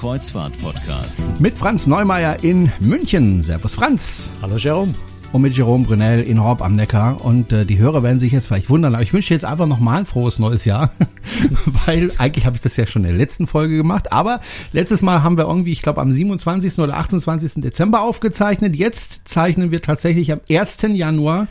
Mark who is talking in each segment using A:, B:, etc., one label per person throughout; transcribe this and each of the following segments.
A: Kreuzfahrt-Podcast.
B: Mit Franz Neumeier in München. Servus Franz.
C: Hallo Jerome.
B: Und mit Jerome Brunel in Horb am Neckar. Und äh, die Hörer werden sich jetzt vielleicht wundern, aber ich wünsche jetzt einfach nochmal ein frohes neues Jahr. Weil eigentlich habe ich das ja schon in der letzten Folge gemacht. Aber letztes Mal haben wir irgendwie, ich glaube, am 27. oder 28. Dezember aufgezeichnet. Jetzt zeichnen wir tatsächlich am 1. Januar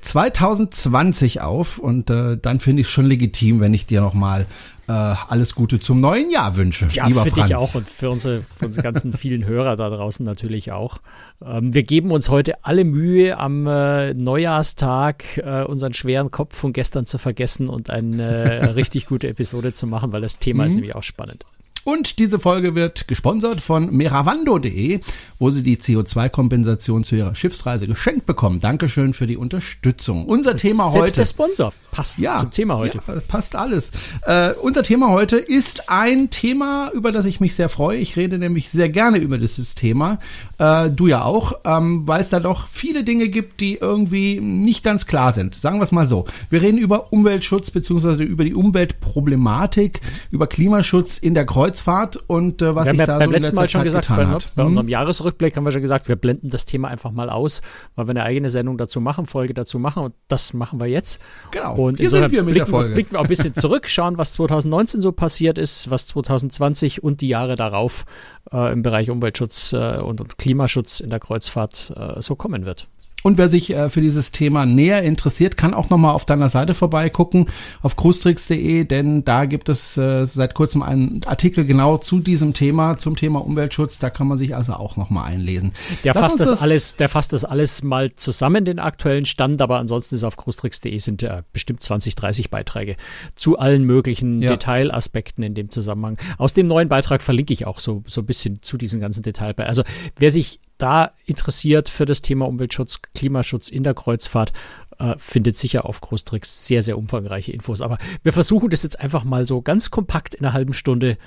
B: 2020 auf und äh, dann finde ich es schon legitim, wenn ich dir nochmal äh, alles Gute zum neuen Jahr wünsche.
C: Ja, lieber für Franz. dich auch und für unsere, für unsere ganzen vielen Hörer da draußen natürlich auch. Ähm, wir geben uns heute alle Mühe, am äh, Neujahrstag äh, unseren schweren Kopf von gestern zu vergessen und eine richtig gute Episode zu machen, weil das Thema mhm. ist nämlich auch spannend.
B: Und diese Folge wird gesponsert von meravando.de, wo Sie die CO2-Kompensation zu Ihrer Schiffsreise geschenkt bekommen. Dankeschön für die Unterstützung. Unser Thema
C: Selbst
B: heute.
C: der Sponsor passt ja, zum Thema heute.
B: Ja, passt alles. Äh, unser Thema heute ist ein Thema, über das ich mich sehr freue. Ich rede nämlich sehr gerne über dieses Thema. Äh, du ja auch, ähm, weil es da doch viele Dinge gibt, die irgendwie nicht ganz klar sind. Sagen wir es mal so. Wir reden über Umweltschutz beziehungsweise über die Umweltproblematik, über Klimaschutz in der Kreuz Kreuzfahrt und äh, was
C: wir
B: sich
C: ja
B: da
C: beim
B: so
C: letzten Mal schon
B: Zeit
C: gesagt,
B: getan
C: bei,
B: hat.
C: bei
B: Hm?
C: unserem Jahresrückblick haben wir schon gesagt, wir blenden das Thema einfach mal aus, weil wir eine eigene Sendung dazu machen, Folge dazu machen und das machen wir jetzt.
B: Genau.
C: Und
B: hier sind wir mit
C: blicken,
B: der Folge.
C: blicken wir auch ein bisschen zurück, schauen, was 2019 so passiert ist, was 2020 und die Jahre darauf äh, im Bereich Umweltschutz äh, und, und Klimaschutz in der Kreuzfahrt äh, so kommen wird.
B: Und wer sich äh, für dieses Thema näher interessiert, kann auch nochmal auf deiner Seite vorbeigucken, auf cruistricks.de, denn da gibt es äh, seit kurzem einen Artikel genau zu diesem Thema, zum Thema Umweltschutz. Da kann man sich also auch nochmal einlesen.
C: Der fasst das, das, alles, der fasst das alles mal zusammen, den aktuellen Stand, aber ansonsten ist auf cruistricks.de sind äh, bestimmt 20, 30 Beiträge zu allen möglichen ja. Detailaspekten in dem Zusammenhang. Aus dem neuen Beitrag verlinke ich auch so, so ein bisschen zu diesen ganzen Details. Also wer sich da interessiert für das Thema Umweltschutz, Klimaschutz in der Kreuzfahrt, äh, findet sicher auf Großtricks sehr, sehr umfangreiche Infos. Aber wir versuchen das jetzt einfach mal so ganz kompakt in einer halben Stunde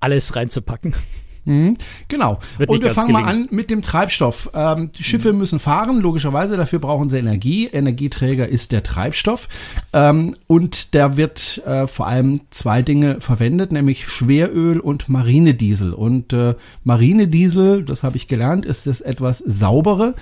C: alles reinzupacken.
B: Mhm, genau. und wir fangen gelingen. mal an mit dem Treibstoff. Ähm, die Schiffe mhm. müssen fahren, logischerweise, dafür brauchen sie Energie. Energieträger ist der Treibstoff. Ähm, und da wird äh, vor allem zwei Dinge verwendet, nämlich Schweröl und Marinediesel. Und äh, Marinediesel, das habe ich gelernt, ist das etwas saubere,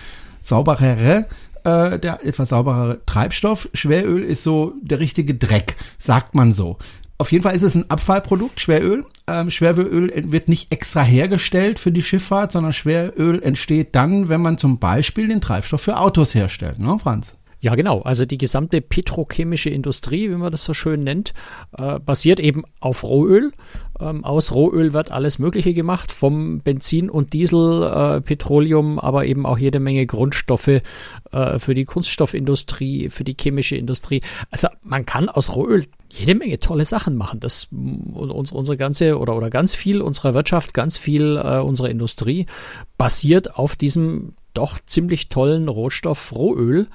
B: sauberere äh, der etwas sauberere Treibstoff. Schweröl ist so der richtige Dreck, sagt man so. Auf jeden Fall ist es ein Abfallprodukt, Schweröl. Ähm, Schweröl wird nicht extra hergestellt für die Schifffahrt, sondern Schweröl entsteht dann, wenn man zum Beispiel den Treibstoff für Autos herstellt, ne, Franz?
C: Ja, genau. Also die gesamte petrochemische Industrie, wie man das so schön nennt, äh, basiert eben auf Rohöl. Ähm, aus Rohöl wird alles Mögliche gemacht, vom Benzin und Diesel, äh, Petroleum, aber eben auch jede Menge Grundstoffe äh, für die Kunststoffindustrie, für die chemische Industrie. Also man kann aus Rohöl jede Menge tolle Sachen machen. Das unsere, unsere ganze oder oder ganz viel unserer Wirtschaft, ganz viel äh, unserer Industrie basiert auf diesem doch ziemlich tollen Rohstoff Rohöl.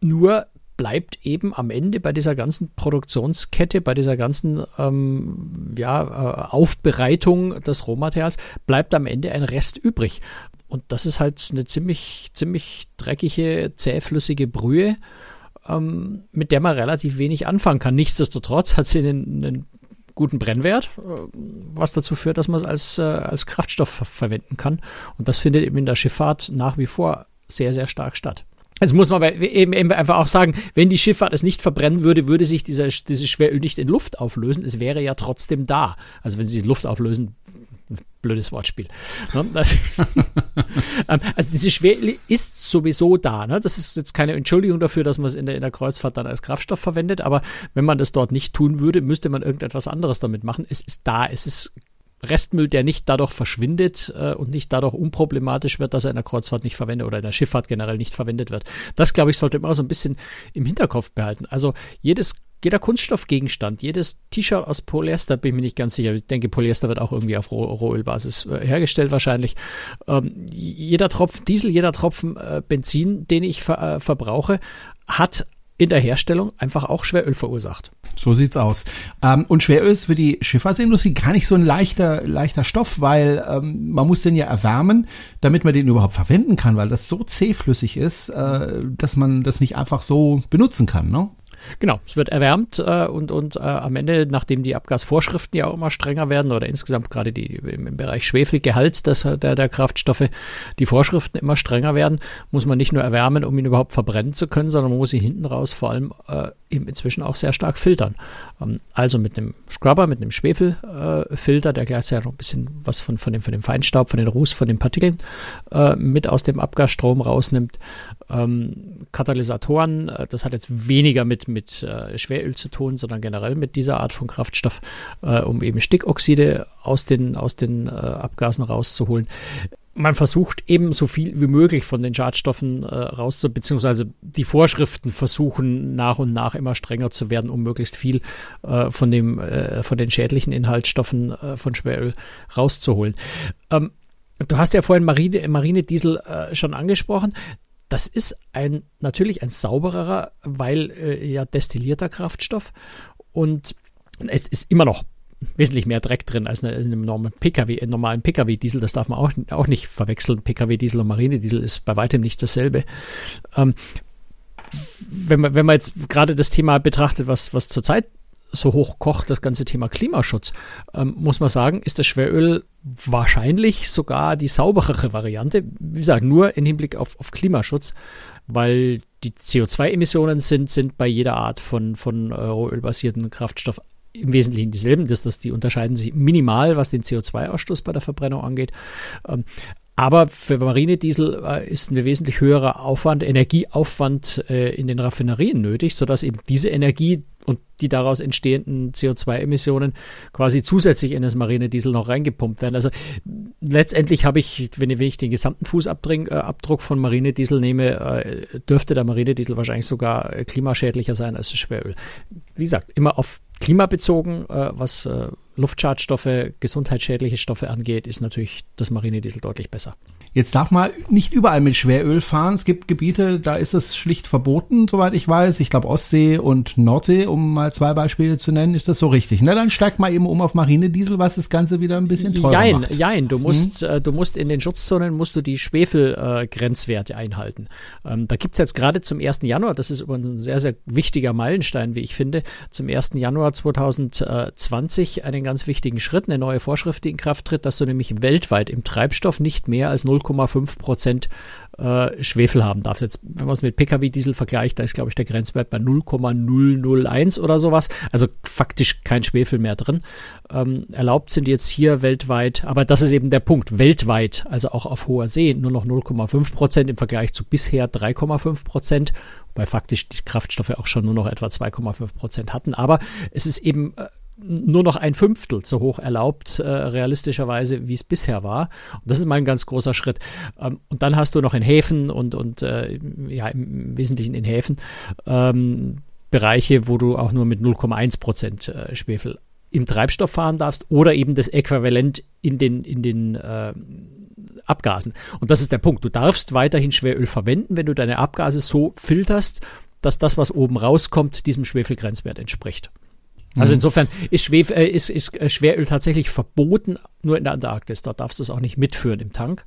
C: Nur bleibt eben am Ende bei dieser ganzen Produktionskette, bei dieser ganzen ähm, ja, äh, Aufbereitung des Rohmaterials, bleibt am Ende ein Rest übrig. Und das ist halt eine ziemlich, ziemlich dreckige, zähflüssige Brühe, ähm, mit der man relativ wenig anfangen kann. Nichtsdestotrotz hat sie einen, einen guten Brennwert, äh, was dazu führt, dass man es als, äh, als Kraftstoff verwenden kann. Und das findet eben in der Schifffahrt nach wie vor sehr, sehr stark statt. Jetzt muss man eben, eben einfach auch sagen, wenn die Schifffahrt es nicht verbrennen würde, würde sich dieser, dieses Schweröl nicht in Luft auflösen. Es wäre ja trotzdem da. Also wenn sie in Luft auflösen, blödes Wortspiel. Ne? Ähm, also dieses Schweröl ist sowieso da. Ne? Das ist jetzt keine Entschuldigung dafür, dass man es in der, in der Kreuzfahrt dann als Kraftstoff verwendet. Aber wenn man das dort nicht tun würde, müsste man irgendetwas anderes damit machen. Es ist da. Es ist Restmüll, der nicht dadurch verschwindet äh, und nicht dadurch unproblematisch wird, dass er in der Kreuzfahrt nicht verwendet oder in der Schifffahrt generell nicht verwendet wird. Das, glaube ich, sollte man auch so ein bisschen im Hinterkopf behalten. Also jedes jeder Kunststoffgegenstand, jedes T-Shirt aus Polyester, bin ich mir nicht ganz sicher. Ich denke, Polyester wird auch irgendwie auf Roh Rohölbasis äh, hergestellt wahrscheinlich. Ähm, jeder Tropfen Diesel, jeder Tropfen äh, Benzin, den ich ver äh, verbrauche, hat in der Herstellung einfach auch Schweröl verursacht.
B: So sieht's aus. Ähm, und Schweröl ist für die Schifffahrtsindustrie gar nicht so ein leichter, leichter Stoff, weil ähm, man muss den ja erwärmen, damit man den überhaupt verwenden kann, weil das so zähflüssig ist, äh, dass man das nicht einfach so benutzen kann, ne?
C: Genau, es wird erwärmt äh, und, und äh, am Ende, nachdem die Abgasvorschriften ja auch immer strenger werden oder insgesamt gerade die im, Bereich Schwefelgehalt des, der, der Kraftstoffe, die Vorschriften immer strenger werden, muss man nicht nur erwärmen, um ihn überhaupt verbrennen zu können, sondern man muss ihn hinten raus vor allem äh, inzwischen auch sehr stark filtern. Ähm, also mit einem Scrubber, mit einem Schwefelfilter, der gleichzeitig noch ein bisschen was von, von, dem, von dem Feinstaub, von den Ruß, von den Partikeln äh, mit aus dem Abgasstrom rausnimmt. Ähm, Katalysatoren, äh, das hat jetzt weniger mit, mit äh, Schweröl zu tun, sondern generell mit dieser Art von Kraftstoff, äh, um eben Stickoxide aus den, aus den äh, Abgasen rauszuholen man versucht eben so viel wie möglich von den Schadstoffen äh, rauszu, beziehungsweise die Vorschriften versuchen nach und nach immer strenger zu werden, um möglichst viel äh, von dem, äh, von den schädlichen Inhaltsstoffen äh, von Schweröl rauszuholen. Ähm, du hast ja vorhin Marine, Marinediesel äh, schon angesprochen. Das ist ein, natürlich ein saubererer, weil äh, ja destillierter Kraftstoff und es ist immer noch wesentlich mehr Dreck drin als in einem normalen PKW, normalen PKW-Diesel. Das darf man auch, auch nicht verwechseln. PKW-Diesel und Marinediesel ist bei weitem nicht dasselbe. Ähm, wenn man, wenn man jetzt gerade das Thema betrachtet, was, was zurzeit so hoch kocht, das ganze Thema Klimaschutz, ähm, muss man sagen, ist das Schweröl wahrscheinlich sogar die sauberere Variante. Wie gesagt, nur im Hinblick auf, auf Klimaschutz, weil die CO2-Emissionen sind, sind bei jeder Art von, von äh, rohölbasierten Kraftstoff im Wesentlichen dieselben. Das, das, die unterscheiden sich minimal, was den CO2-Ausstoß bei der Verbrennung angeht. Ähm, aber für Marinediesel äh, ist ein wesentlich höherer Aufwand, Energieaufwand äh, in den Raffinerien nötig, sodass eben diese Energie und die daraus entstehenden CO2-Emissionen quasi zusätzlich in das Marinediesel noch reingepumpt werden. Also letztendlich habe ich, wenn ich den gesamten Fußabdruck äh, von Marinediesel nehme, äh, dürfte der Marinediesel wahrscheinlich sogar äh, klimaschädlicher sein als das Schweröl. Wie gesagt, immer auf klimabezogen, äh, was Luftschadstoffe, gesundheitsschädliche Stoffe angeht, ist natürlich das Marinediesel deutlich besser.
B: Jetzt darf man nicht überall mit Schweröl fahren. Es gibt Gebiete, da ist es schlicht verboten, soweit ich weiß. Ich glaube Ostsee und Nordsee, um mal zwei Beispiele zu nennen, ist das so richtig. Na, dann steigt mal eben um auf Marinediesel, was das Ganze wieder ein bisschen teurer
C: jein,
B: macht.
C: Jein, du musst, hm? äh, du musst in den Schutzzonen musst du die Schwefelgrenzwerte äh, einhalten. Ähm, da gibt's jetzt gerade zum 1. Januar, das ist übrigens ein sehr, sehr wichtiger Meilenstein, wie ich finde, zum 1. Januar 2020 einen ganz wichtigen Schritt, eine neue Vorschrift, die in Kraft tritt, dass du nämlich weltweit im Treibstoff nicht mehr als 0,5 Prozent äh, Schwefel haben darfst. Jetzt, wenn man es mit Pkw-Diesel vergleicht, da ist, glaube ich, der Grenzwert bei 0,001 oder sowas. Also faktisch kein Schwefel mehr drin. Ähm, erlaubt sind jetzt hier weltweit, aber das ist eben der Punkt, weltweit, also auch auf hoher See, nur noch 0,5 Prozent im Vergleich zu bisher 3,5 Prozent, wobei faktisch die Kraftstoffe auch schon nur noch etwa 2,5 Prozent hatten. Aber es ist eben äh, nur noch ein Fünftel so hoch erlaubt, äh, realistischerweise, wie es bisher war. Und das ist mal ein ganz großer Schritt. Ähm, und dann hast du noch in Häfen und, und äh, ja, im Wesentlichen in Häfen ähm, Bereiche, wo du auch nur mit 0,1 Prozent äh, Schwefel im Treibstoff fahren darfst oder eben das Äquivalent in den, in den äh, Abgasen. Und das ist der Punkt. Du darfst weiterhin Schweröl verwenden, wenn du deine Abgase so filterst, dass das, was oben rauskommt, diesem Schwefelgrenzwert entspricht. Also mhm. insofern ist, Schwef äh, ist, ist äh, Schweröl tatsächlich verboten, nur in der Antarktis. Dort darfst du es auch nicht mitführen im Tank.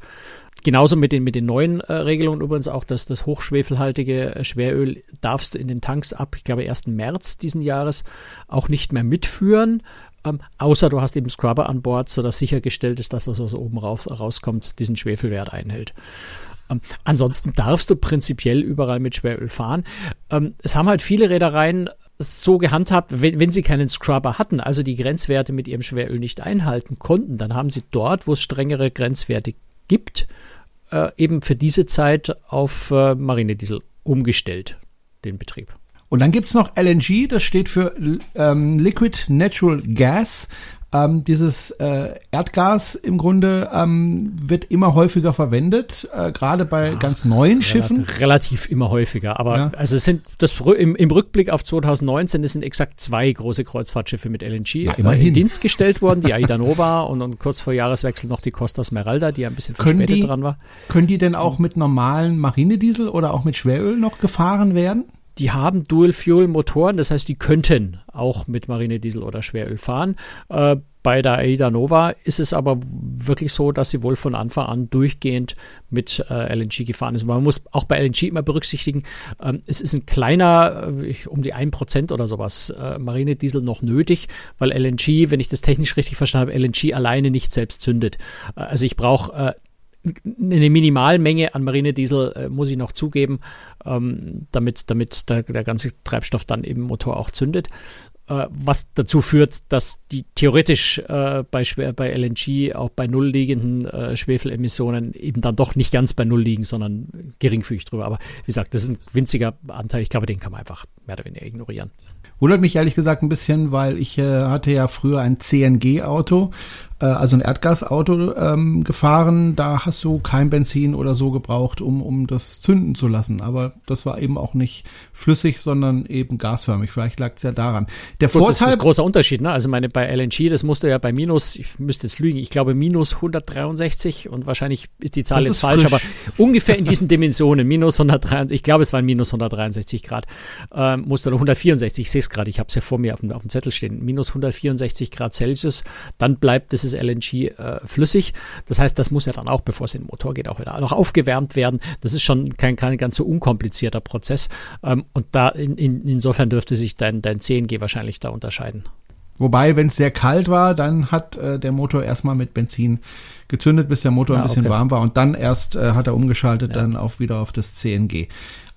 C: Genauso mit den, mit den neuen äh, Regelungen übrigens auch, dass das hochschwefelhaltige äh, Schweröl darfst du in den Tanks ab, ich glaube, 1. März diesen Jahres auch nicht mehr mitführen. Ähm, außer du hast eben Scrubber an Bord, sodass sichergestellt ist, dass das, was oben raus, rauskommt, diesen Schwefelwert einhält. Ähm, ansonsten darfst du prinzipiell überall mit Schweröl fahren. Ähm, es haben halt viele Reedereien so gehandhabt, wenn, wenn sie keinen Scrubber hatten, also die Grenzwerte mit ihrem Schweröl nicht einhalten konnten, dann haben sie dort, wo es strengere Grenzwerte gibt, äh, eben für diese Zeit auf äh, Marinediesel umgestellt, den Betrieb.
B: Und dann gibt es noch LNG, das steht für ähm, Liquid Natural Gas. Ähm, dieses äh, Erdgas im Grunde ähm, wird immer häufiger verwendet, äh, gerade bei ja, ganz neuen Schiffen.
C: Relativ immer häufiger, aber ja. also es sind das im, im, Rückblick auf 2019 es sind exakt zwei große Kreuzfahrtschiffe mit LNG
B: ja,
C: in Dienst gestellt worden, die Aida Nova und, und kurz vor Jahreswechsel noch die Costa Smeralda, die ein bisschen
B: verspätet die, dran war. Können die denn auch mit normalen Marinediesel oder auch mit Schweröl noch gefahren werden?
C: Die haben Dual-Fuel-Motoren, das heißt, die könnten auch mit Marinediesel oder Schweröl fahren. Äh, Bei der AIDA Nova ist es aber wirklich so, dass sie wohl von Anfang an durchgehend mit äh, LNG gefahren ist. Man muss auch bei LNG immer berücksichtigen, ähm, es ist ein kleiner, äh, um die 1% oder sowas äh, Marinediesel noch nötig, weil LNG, wenn ich das technisch richtig verstanden habe, LNG alleine nicht selbst zündet. Äh, also ich brauche äh, eine Minimalmenge an Marinediesel äh, muss ich noch zugeben, ähm, damit, damit der, der ganze Treibstoff dann im Motor auch zündet. Äh, was dazu führt, dass die theoretisch äh, bei, bei LNG auch bei null liegenden äh, Schwefelemissionen eben dann doch nicht ganz bei null liegen, sondern geringfügig drüber. Aber wie gesagt, das ist ein winziger Anteil. Ich glaube, den kann man einfach mehr oder weniger ignorieren.
B: Wundert mich ehrlich gesagt ein bisschen, weil ich äh, hatte ja früher ein CNG-Auto, äh, also ein Erdgasauto ähm, gefahren. Da hast du kein Benzin oder so gebraucht, um, um das zünden zu lassen. Aber das war eben auch nicht flüssig, sondern eben gasförmig. Vielleicht lag es ja daran.
C: Der Gut, Vorteil, das ist ein großer Unterschied. Ne? Also meine bei LNG, das musste ja bei minus, ich müsste jetzt lügen, ich glaube minus 163 und wahrscheinlich ist die Zahl jetzt falsch, frisch. aber ungefähr in diesen Dimensionen, minus 163, ich glaube es waren minus 163 Grad, ähm, musste 164, ich sehe es gerade, ich habe es ja vor mir auf dem, auf dem Zettel stehen, minus 164 Grad Celsius, dann bleibt dieses LNG äh, flüssig. Das heißt, das muss ja dann auch, bevor es in den Motor geht, auch wieder noch aufgewärmt werden. Das ist schon kein, kein ganz so unkomplizierter Prozess. Ähm, und da in, in, insofern dürfte sich dein, dein CNG wahrscheinlich da unterscheiden.
B: Wobei, wenn es sehr kalt war, dann hat äh, der Motor erstmal mit Benzin gezündet, bis der Motor ja, ein bisschen okay. warm war und dann erst äh, hat er umgeschaltet, ja. dann auch wieder auf das CNG.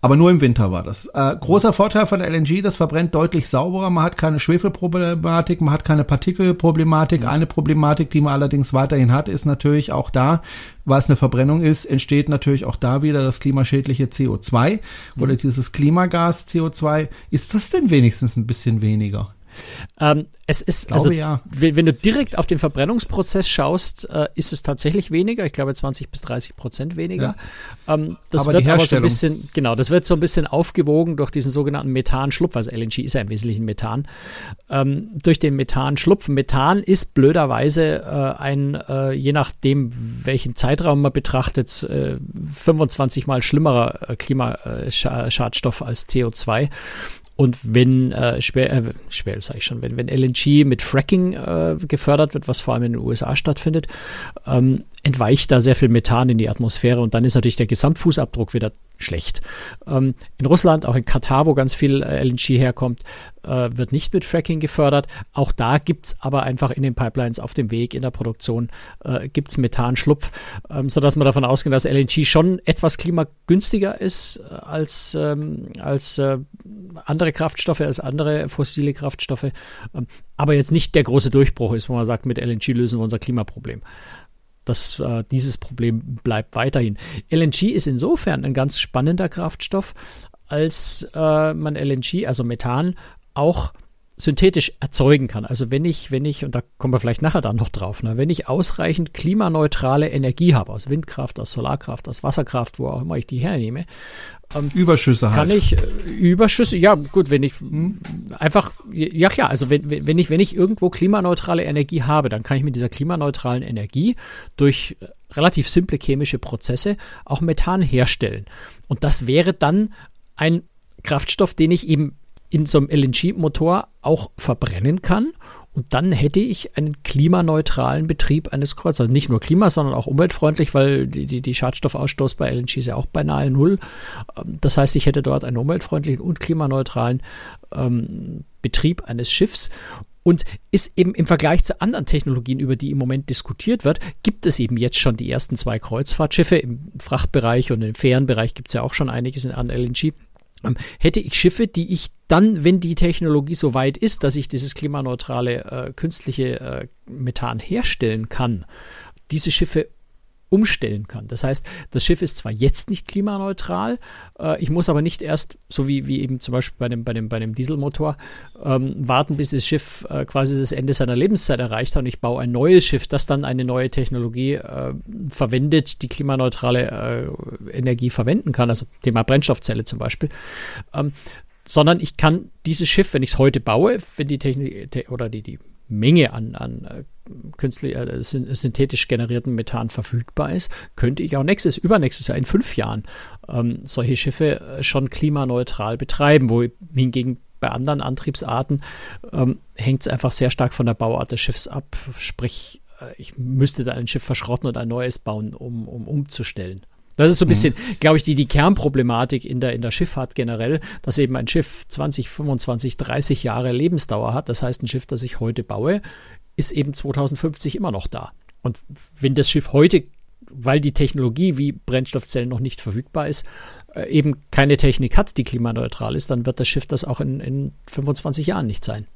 B: Aber nur im Winter war das. Äh, großer Vorteil von LNG, das verbrennt deutlich sauberer. Man hat keine Schwefelproblematik, man hat keine Partikelproblematik. Eine Problematik, die man allerdings weiterhin hat, ist natürlich auch da, weil es eine Verbrennung ist, entsteht natürlich auch da wieder das klimaschädliche CO2 mhm. oder dieses Klimagas CO2. Ist das denn wenigstens ein bisschen weniger?
C: Ähm, es ist, glaube, also, ja. wenn du direkt auf den Verbrennungsprozess schaust, äh, ist es tatsächlich weniger. Ich glaube 20 bis 30 Prozent weniger. Ja. Ähm, das aber wird aber so ein bisschen, genau, das wird so ein bisschen aufgewogen durch diesen sogenannten Methanschlupf. Also LNG ist ja im Wesentlichen Methan. Ähm, durch den Methanschlupf. Methan ist blöderweise äh, ein, äh, je nachdem, welchen Zeitraum man betrachtet, 25 äh, mal schlimmerer äh, Klimaschadstoff als CO2. Und wenn äh, schwer, äh, schwer sage ich schon, wenn, wenn LNG mit Fracking äh, gefördert wird, was vor allem in den USA stattfindet, ähm, entweicht da sehr viel Methan in die Atmosphäre und dann ist natürlich der Gesamtfußabdruck wieder schlecht. Ähm, in Russland, auch in Katar, wo ganz viel äh, LNG herkommt, äh, wird nicht mit Fracking gefördert. Auch da gibt's aber einfach in den Pipelines auf dem Weg in der Produktion äh, gibt's Methanschlupf, ähm, sodass man davon ausgeht, dass LNG schon etwas klimagünstiger ist äh, als, ähm, als äh, andere Kraftstoffe, als andere fossile Kraftstoffe, ähm, aber jetzt nicht der große Durchbruch ist, wo man sagt, mit LNG lösen wir unser Klimaproblem das, äh, dieses Problem bleibt weiterhin. LNG ist insofern ein ganz spannender Kraftstoff, als äh, man LNG, also Methan, auch synthetisch erzeugen kann. Also wenn ich, wenn ich, und da kommen wir vielleicht nachher dann noch drauf, ne, wenn ich ausreichend klimaneutrale Energie habe, aus Windkraft, aus Solarkraft, aus Wasserkraft, wo auch immer ich die hernehme,
B: ähm, Überschüsse
C: halt. Kann ich äh, Überschüsse, ja gut, wenn ich hm. einfach, ja klar, also wenn, wenn ich, wenn ich irgendwo klimaneutrale Energie habe, dann kann ich mit dieser klimaneutralen Energie durch äh, relativ simple chemische Prozesse auch Methan herstellen. Und das wäre dann ein Kraftstoff, den ich eben in so einem LNG-Motor auch verbrennen kann. Und dann hätte ich einen klimaneutralen Betrieb eines Kreuzers. Also nicht nur klima, sondern auch umweltfreundlich, weil die, die, die Schadstoffausstoß bei LNG ist ja auch beinahe null. Ähm, das heißt, ich hätte dort einen umweltfreundlichen und klimaneutralen ähm, Betrieb eines Schiffs. Und ist eben im Vergleich zu anderen Technologien, über die im Moment diskutiert wird, gibt es eben jetzt schon die ersten zwei Kreuzfahrtschiffe. Im Frachtbereich und im Fährenbereich gibt es ja auch schon einiges an LNG hätte ich Schiffe, die ich dann, wenn die Technologie so weit ist, dass ich dieses klimaneutrale äh, künstliche äh, Methan herstellen kann, diese Schiffe umstellen kann. Das heißt, das Schiff ist zwar jetzt nicht klimaneutral, äh, ich muss aber nicht erst, so wie, wie eben zum Beispiel bei dem, bei dem, bei dem Dieselmotor, ähm, warten, bis das Schiff äh, quasi das Ende seiner Lebenszeit erreicht hat und ich baue ein neues Schiff, das dann eine neue Technologie äh, verwendet, die klimaneutrale äh, Energie verwenden kann, also Thema Brennstoffzelle zum Beispiel. Ähm, sondern ich kann dieses Schiff, wenn ich es heute baue, wenn die Technik oder die, die Menge an, an äh, künstlich, äh, synthetisch generierten Methan verfügbar ist, könnte ich auch nächstes, übernächstes Jahr in fünf Jahren ähm, solche Schiffe äh, schon klimaneutral betreiben, wo hingegen bei anderen Antriebsarten ähm, hängt es einfach sehr stark von der Bauart des Schiffs ab. Sprich, äh, ich müsste da ein Schiff verschrotten und ein neues bauen, um, um umzustellen. Das ist so ein bisschen, mhm. glaube ich, die, die Kernproblematik in der, in der Schifffahrt generell, dass eben ein Schiff 20, 25, 30 Jahre Lebensdauer hat. Das heißt, ein Schiff, das ich heute baue, ist eben 2050 immer noch da. Und wenn das Schiff heute, weil die Technologie wie Brennstoffzellen noch nicht verfügbar ist, äh, eben keine Technik hat, die klimaneutral ist, dann wird das Schiff das auch in, in 25 Jahren nicht sein.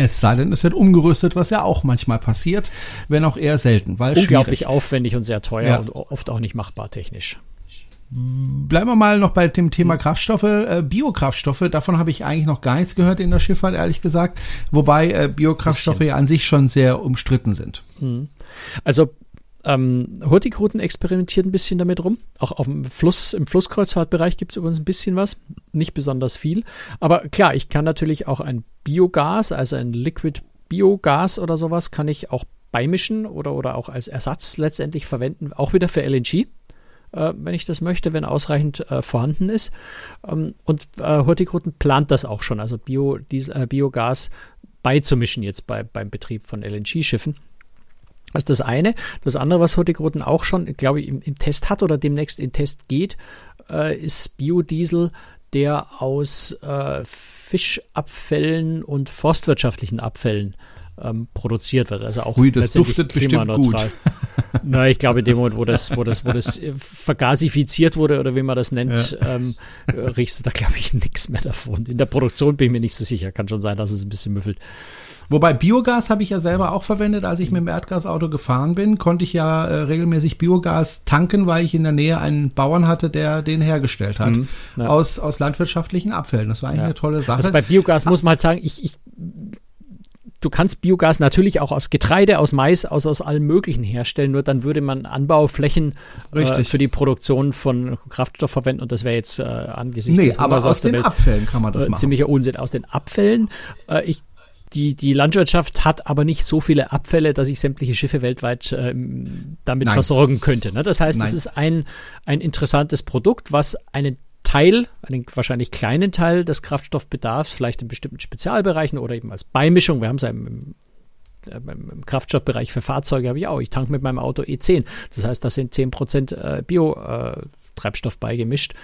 B: Es sei denn, es wird umgerüstet, was ja auch manchmal passiert, wenn auch eher selten. Weil
C: Unglaublich schwierig. aufwendig und sehr teuer ja. und oft auch nicht machbar technisch.
B: Bleiben wir mal noch bei dem Thema. Kraftstoffe, äh, Biokraftstoffe. Davon habe ich eigentlich noch gar nichts gehört in der Schifffahrt, ehrlich gesagt. Wobei äh, Biokraftstoffe ja an sich schon sehr umstritten sind.
C: Hm. Also ähm, Hurtigruten experimentiert ein bisschen damit rum. Auch auf dem Fluss, im Flusskreuzfahrtbereich gibt es übrigens ein bisschen was. Nicht besonders viel. Aber klar, ich kann natürlich auch ein Biogas, also ein Liquid Biogas oder sowas, kann ich auch beimischen oder, oder auch als Ersatz letztendlich verwenden. Auch wieder für LNG. Äh, wenn ich das möchte, wenn ausreichend äh, vorhanden ist. Ähm, und äh, Hurtigruten plant das auch schon, also Bio, Diesel, äh, Biogas beizumischen jetzt bei, beim Betrieb von LNG-Schiffen. Das ist das eine. Das andere, was Hurtigruten auch schon, glaube ich, im, im, Test hat oder demnächst in Test geht, äh, ist Biodiesel, der aus äh, Fischabfällen und forstwirtschaftlichen Abfällen ähm, produziert wird. Also auch
B: Ui, das duftet bestimmt gut.
C: Na, ich glaube, in dem Moment, wo das, wo das, wo das äh, vergasifiziert wurde oder wie man das nennt, ja. ähm, riechst du da, glaube ich, nichts mehr davon. In der Produktion bin ich mir nicht so sicher. Kann schon sein, dass es ein bisschen müffelt.
B: Wobei Biogas habe ich ja selber auch verwendet, als ich mit dem Erdgasauto gefahren bin, konnte ich ja äh, regelmäßig Biogas tanken, weil ich in der Nähe einen Bauern hatte, der den hergestellt hat mhm, ja. aus, aus landwirtschaftlichen Abfällen. Das war eigentlich ja. eine tolle Sache. Also
C: bei Biogas muss man halt sagen, ich, ich du kannst Biogas natürlich auch aus Getreide, aus Mais, aus, aus allem Möglichen herstellen, nur dann würde man Anbauflächen äh, für die Produktion von Kraftstoff verwenden und das wäre jetzt äh, angesichts
B: nee, des aber aus den Welt, Abfällen kann man das äh, machen.
C: Ziemlicher Unsinn. Aus den Abfällen. Äh, ich die, die Landwirtschaft hat aber nicht so viele Abfälle, dass ich sämtliche Schiffe weltweit ähm, damit Nein. versorgen könnte. Ne? Das heißt, es ist ein, ein interessantes Produkt, was einen Teil, einen wahrscheinlich kleinen Teil des Kraftstoffbedarfs, vielleicht in bestimmten Spezialbereichen oder eben als Beimischung, wir haben es ja im, im äh, Kraftstoffbereich für Fahrzeuge habe ich auch. Ich tanke mit meinem Auto E10. Das heißt, da sind 10% äh, Bio-Treibstoff beigemischt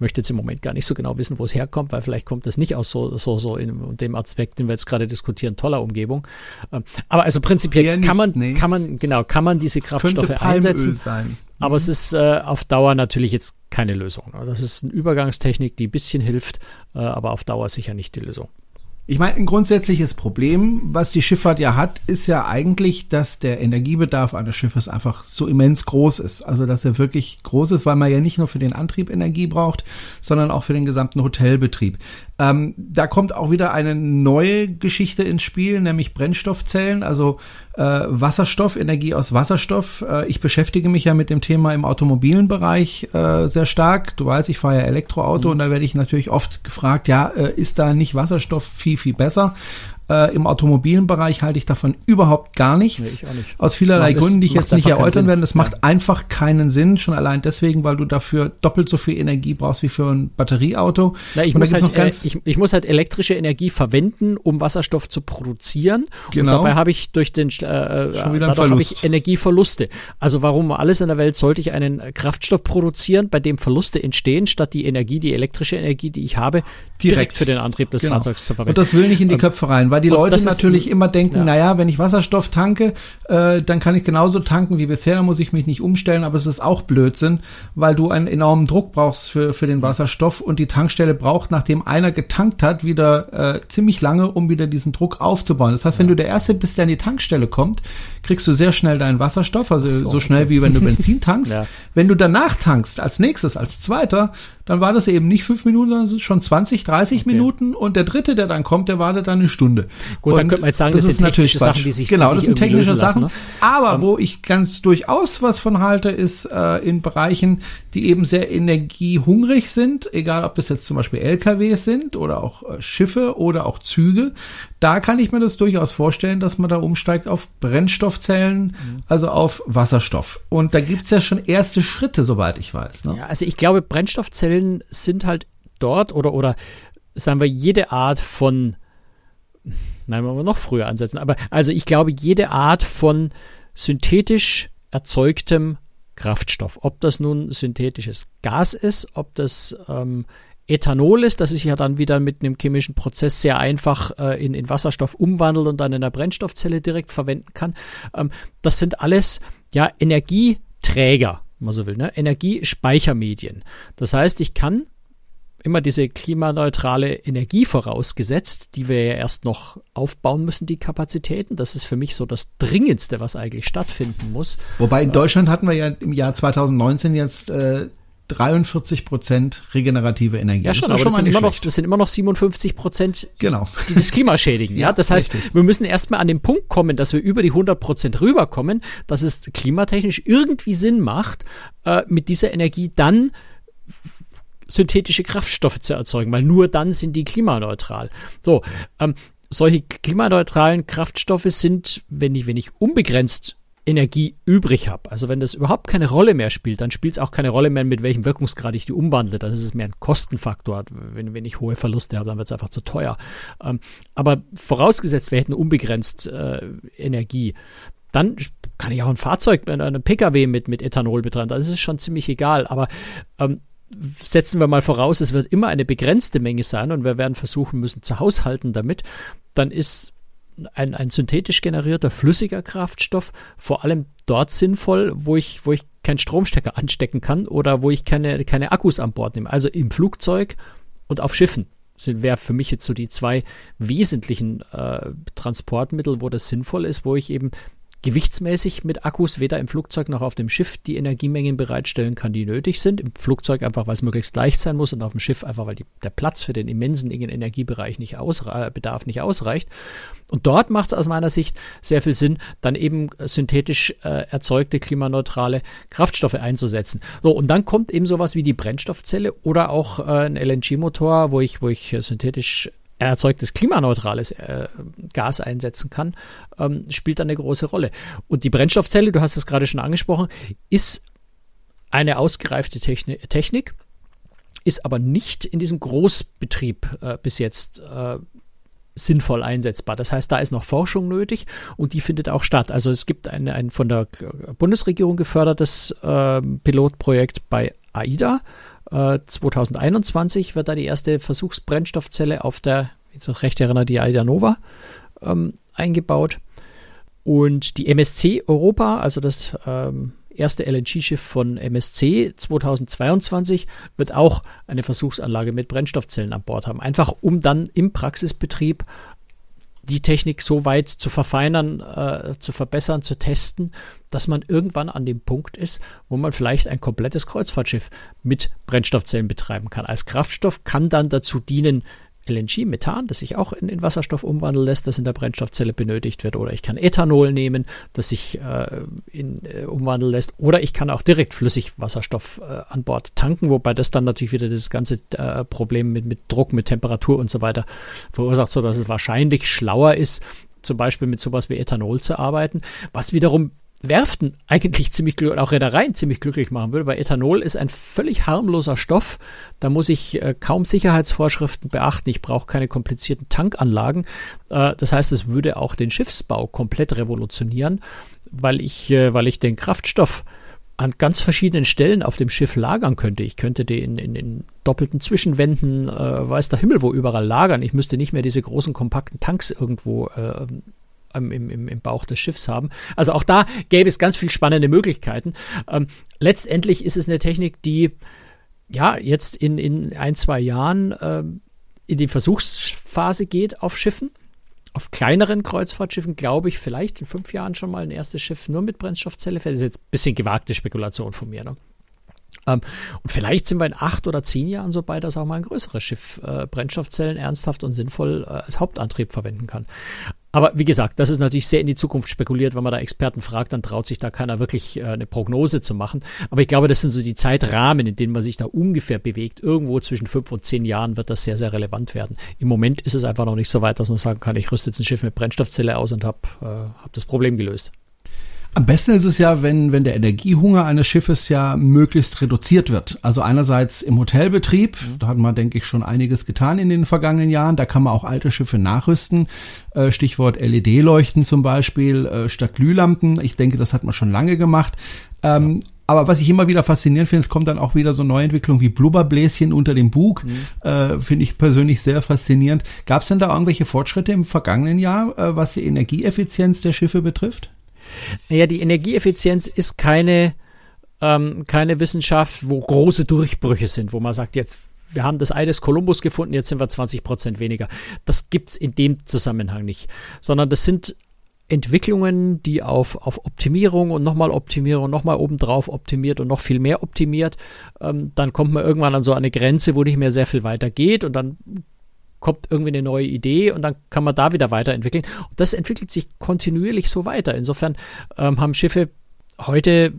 C: möchte jetzt im Moment gar nicht so genau wissen, wo es herkommt, weil vielleicht kommt das nicht aus so, so, so in dem Aspekt, den wir jetzt gerade diskutieren, toller Umgebung. Ähm, aber also prinzipiell nicht, kann man, nee. kann man, genau, kann man diese Kraftstoffe einsetzen. Sein. Aber mhm. es ist äh, auf Dauer natürlich jetzt keine Lösung. Das ist eine Übergangstechnik, die ein bisschen hilft, äh, aber auf Dauer sicher nicht die Lösung.
B: Ich meine, ein grundsätzliches Problem, was die Schifffahrt ja hat, ist ja eigentlich, dass der Energiebedarf eines Schiffes einfach so immens groß ist. Also, dass er wirklich groß ist, weil man ja nicht nur für den Antrieb Energie braucht, sondern auch für den gesamten Hotelbetrieb. Ähm, da kommt auch wieder eine neue Geschichte ins Spiel, nämlich Brennstoffzellen, also äh, Wasserstoff, Energie aus Wasserstoff. Äh, ich beschäftige mich ja mit dem Thema im automobilen Bereich äh, sehr stark. Du weißt, ich fahre ja Elektroauto mhm. und da werde ich natürlich oft gefragt, ja, äh, ist da nicht Wasserstoff viel, viel besser? Äh, Im automobilen Bereich halte ich davon überhaupt gar nichts. Nee, nicht. Aus vielerlei Gründen, die ich jetzt nicht erläutern werde. Das macht ja. einfach keinen Sinn, schon allein deswegen, weil du dafür doppelt so viel Energie brauchst wie für ein Batterieauto.
C: Na, ich, muss halt, äh, ich, ich, muss halt elektrische Energie verwenden, um Wasserstoff zu produzieren. Genau. Und dabei habe ich durch den äh, äh dadurch habe ich Energieverluste. Also warum alles in der Welt sollte ich einen Kraftstoff produzieren, bei dem Verluste entstehen, statt die Energie, die elektrische Energie, die ich habe, direkt, direkt für den Antrieb des genau. Fahrzeugs zu verwenden.
B: Und das will nicht in die ähm, Köpfe rein, weil weil die und Leute natürlich ist, immer denken, ja. naja, wenn ich Wasserstoff tanke, äh, dann kann ich genauso tanken wie bisher, dann muss ich mich nicht umstellen, aber es ist auch Blödsinn, weil du einen enormen Druck brauchst für, für den Wasserstoff und die Tankstelle braucht, nachdem einer getankt hat, wieder äh, ziemlich lange, um wieder diesen Druck aufzubauen. Das heißt, wenn du der Erste bist, der an die Tankstelle kommt, kriegst du sehr schnell deinen Wasserstoff, also so, so schnell okay. wie wenn du Benzin tankst. ja. Wenn du danach tankst, als nächstes, als zweiter, dann war das eben nicht fünf Minuten, sondern es ist schon 20, 30 okay. Minuten und der dritte, der dann kommt, der wartet dann eine Stunde.
C: Gut, und dann könnte man jetzt sagen, das, das sind technische Sachen, die sich
B: Genau,
C: die
B: das sind technische Sachen. Lassen, ne? Aber um, wo ich ganz durchaus was von halte, ist äh, in Bereichen, die eben sehr energiehungrig sind, egal ob das jetzt zum Beispiel LKWs sind oder auch äh, Schiffe oder auch Züge. Da kann ich mir das durchaus vorstellen, dass man da umsteigt auf Brennstoffzellen, mhm. also auf Wasserstoff. Und da gibt's ja schon erste Schritte, soweit ich weiß.
C: Ne? Ja, also ich glaube, Brennstoffzellen sind halt dort oder, oder sagen wir, jede Art von, nein, wollen wir noch früher ansetzen, aber also ich glaube, jede Art von synthetisch erzeugtem Kraftstoff, ob das nun synthetisches Gas ist, ob das ähm, Ethanol ist, das sich ja dann wieder mit einem chemischen Prozess sehr einfach äh, in, in Wasserstoff umwandelt und dann in der Brennstoffzelle direkt verwenden kann. Ähm, das sind alles ja Energieträger, man so will, ne? Energiespeichermedien. Das heißt, ich kann immer diese klimaneutrale Energie vorausgesetzt, die wir ja erst noch aufbauen müssen, die Kapazitäten. Das ist für mich so das Dringendste, was eigentlich stattfinden muss.
B: Wobei in Deutschland hatten wir ja im Jahr 2019 jetzt äh, 43 Prozent regenerative Energie.
C: Ja, schon, das aber das sind, immer noch, das sind immer noch 57 Prozent,
B: genau.
C: die das Klima schädigen. ja, das heißt, richtig. wir müssen erstmal an den Punkt kommen, dass wir über die 100 Prozent rüberkommen, dass es klimatechnisch irgendwie Sinn macht, äh, mit dieser Energie dann synthetische Kraftstoffe zu erzeugen, weil nur dann sind die klimaneutral. So, ähm, solche klimaneutralen Kraftstoffe sind, wenn ich, wenn ich unbegrenzt Energie übrig habe, also wenn das überhaupt keine Rolle mehr spielt, dann spielt es auch keine Rolle mehr, mit welchem Wirkungsgrad ich die umwandle. Dann ist es mehr ein Kostenfaktor. Wenn, wenn ich hohe Verluste habe, dann wird es einfach zu teuer. Ähm, aber vorausgesetzt, wir hätten unbegrenzt äh, Energie, dann kann ich auch ein Fahrzeug, einen Pkw mit, mit Ethanol betreiben. Das ist schon ziemlich egal. Aber ähm, setzen wir mal voraus, es wird immer eine begrenzte Menge sein und wir werden versuchen müssen zu haushalten damit, dann ist ein, ein synthetisch generierter flüssiger Kraftstoff vor allem dort sinnvoll, wo ich, wo ich keinen Stromstecker anstecken kann oder wo ich keine, keine Akkus an Bord nehme. Also im Flugzeug und auf Schiffen sind wäre für mich jetzt so die zwei wesentlichen äh, Transportmittel, wo das sinnvoll ist, wo ich eben gewichtsmäßig mit Akkus weder im Flugzeug noch auf dem Schiff die Energiemengen bereitstellen kann, die nötig sind. Im Flugzeug einfach, weil es möglichst leicht sein muss und auf dem Schiff einfach, weil die, der Platz für den immensen Energiebereich nicht ausre Bedarf nicht ausreicht. Und dort macht es aus meiner Sicht sehr viel Sinn, dann eben synthetisch äh, erzeugte klimaneutrale Kraftstoffe einzusetzen. So, und dann kommt eben sowas wie die Brennstoffzelle oder auch äh, ein LNG-Motor, wo ich, wo ich synthetisch erzeugtes klimaneutrales äh, Gas einsetzen kann, ähm, spielt eine große Rolle. Und die Brennstoffzelle, du hast es gerade schon angesprochen, ist eine ausgereifte Techni Technik, ist aber nicht in diesem Großbetrieb äh, bis jetzt äh, sinnvoll einsetzbar. Das heißt, da ist noch Forschung nötig und die findet auch statt. Also es gibt ein, ein von der Bundesregierung gefördertes äh, Pilotprojekt bei AIDA 2021 äh, wird da die erste Versuchsbrennstoffzelle auf der, jetzt noch recht erinnert, die Aida Nova ähm, eingebaut. Und die MSC Europa, also das ähm, erste LNG-Schiff von MSC 2022, wird auch eine Versuchsanlage mit Brennstoffzellen an Bord haben. Einfach um dann im Praxisbetrieb die Technik so weit zu verfeinern, äh, zu verbessern, zu testen, dass man irgendwann an dem Punkt ist, wo man vielleicht ein komplettes Kreuzfahrtschiff mit Brennstoffzellen betreiben kann. Als Kraftstoff kann dann dazu dienen, LNG, Methan, das sich auch in, in, Wasserstoff umwandeln lässt, das in der Brennstoffzelle benötigt wird. Oder ich kann Ethanol nehmen, das sich äh, in, äh, umwandeln lässt. Oder ich kann auch direkt flüssig Wasserstoff äh, an Bord tanken, wobei das dann natürlich wieder das ganze äh, Problem mit, mit Druck, mit Temperatur und so weiter verursacht, sodass es wahrscheinlich schlauer ist, zum Beispiel mit sowas wie Ethanol zu arbeiten, was wiederum Werften eigentlich ziemlich glücklich, auch Reedereien ziemlich glücklich machen würde, weil Ethanol ist ein völlig harmloser Stoff. Da muss ich äh, kaum Sicherheitsvorschriften beachten. Ich brauche keine komplizierten Tankanlagen. Äh, das heißt, es würde auch den Schiffsbau komplett revolutionieren, weil ich, äh, weil ich den Kraftstoff an ganz verschiedenen Stellen auf dem Schiff lagern könnte. Ich könnte den in, in, in doppelten Zwischenwänden, äh, weiß der Himmel wo überall lagern. Ich müsste nicht mehr diese großen kompakten Tanks irgendwo äh, im, im, im Bauch des Schiffs haben. Also auch da gäbe es ganz viel spannende Möglichkeiten. Ähm, letztendlich ist es eine Technik, die ja jetzt in, in ein, zwei Jahren ähm, in die Versuchsphase geht auf Schiffen. Auf kleineren Kreuzfahrtschiffen glaube ich vielleicht in fünf Jahren schon mal ein erstes Schiff nur mit Brennstoffzelle fährt. Das ist jetzt ein bisschen gewagte Spekulation von mir. Ne? Ähm, und vielleicht sind wir in acht oder zehn Jahren so bei, dass auch mal ein größeres Schiff äh, Brennstoffzellen ernsthaft und sinnvoll äh, als Hauptantrieb verwenden kann. Aber wie gesagt, das ist natürlich sehr in die Zukunft spekuliert. Wenn man da Experten fragt, dann traut sich da keiner wirklich äh, eine Prognose zu machen. Aber ich glaube, das sind so die Zeitrahmen, in denen man sich da ungefähr bewegt. Irgendwo zwischen fünf und zehn Jahren wird das sehr, sehr relevant werden. Im Moment ist es einfach noch nicht so weit, dass man sagen kann, ich rüste jetzt ein Schiff mit Brennstoffzelle aus und habe äh, hab das Problem gelöst.
B: Am besten ist es ja, wenn, wenn der Energiehunger eines Schiffes ja möglichst reduziert wird. Also einerseits im Hotelbetrieb, mhm. da hat man, denke ich, schon einiges getan in den vergangenen Jahren. Da kann man auch alte Schiffe nachrüsten. Äh, Stichwort LED-Leuchten zum Beispiel äh, statt Glühlampen. Ich denke, das hat man schon lange gemacht. Ähm, aber was ich immer wieder faszinierend finde, es kommt dann auch wieder so Neuentwicklungen wie Blubberbläschen unter dem Bug. Mhm. Äh, finde ich persönlich sehr faszinierend. Gab es denn da irgendwelche Fortschritte im vergangenen Jahr, äh, was die Energieeffizienz der Schiffe betrifft?
C: Naja, die Energieeffizienz ist keine, ähm, keine Wissenschaft, wo große Durchbrüche sind, wo man sagt, jetzt wir haben das Ei des Kolumbus gefunden, jetzt sind wir 20 Prozent weniger. Das gibt's in dem Zusammenhang nicht, sondern das sind Entwicklungen, die auf, auf Optimierung und nochmal Optimierung, nochmal obendrauf optimiert und noch viel mehr optimiert. Ähm, dann kommt man irgendwann an so eine Grenze, wo nicht mehr sehr viel weiter geht und dann kommt irgendwie eine neue Idee und dann kann man da wieder weiterentwickeln. Und das entwickelt sich kontinuierlich so weiter. Insofern ähm, haben Schiffe heute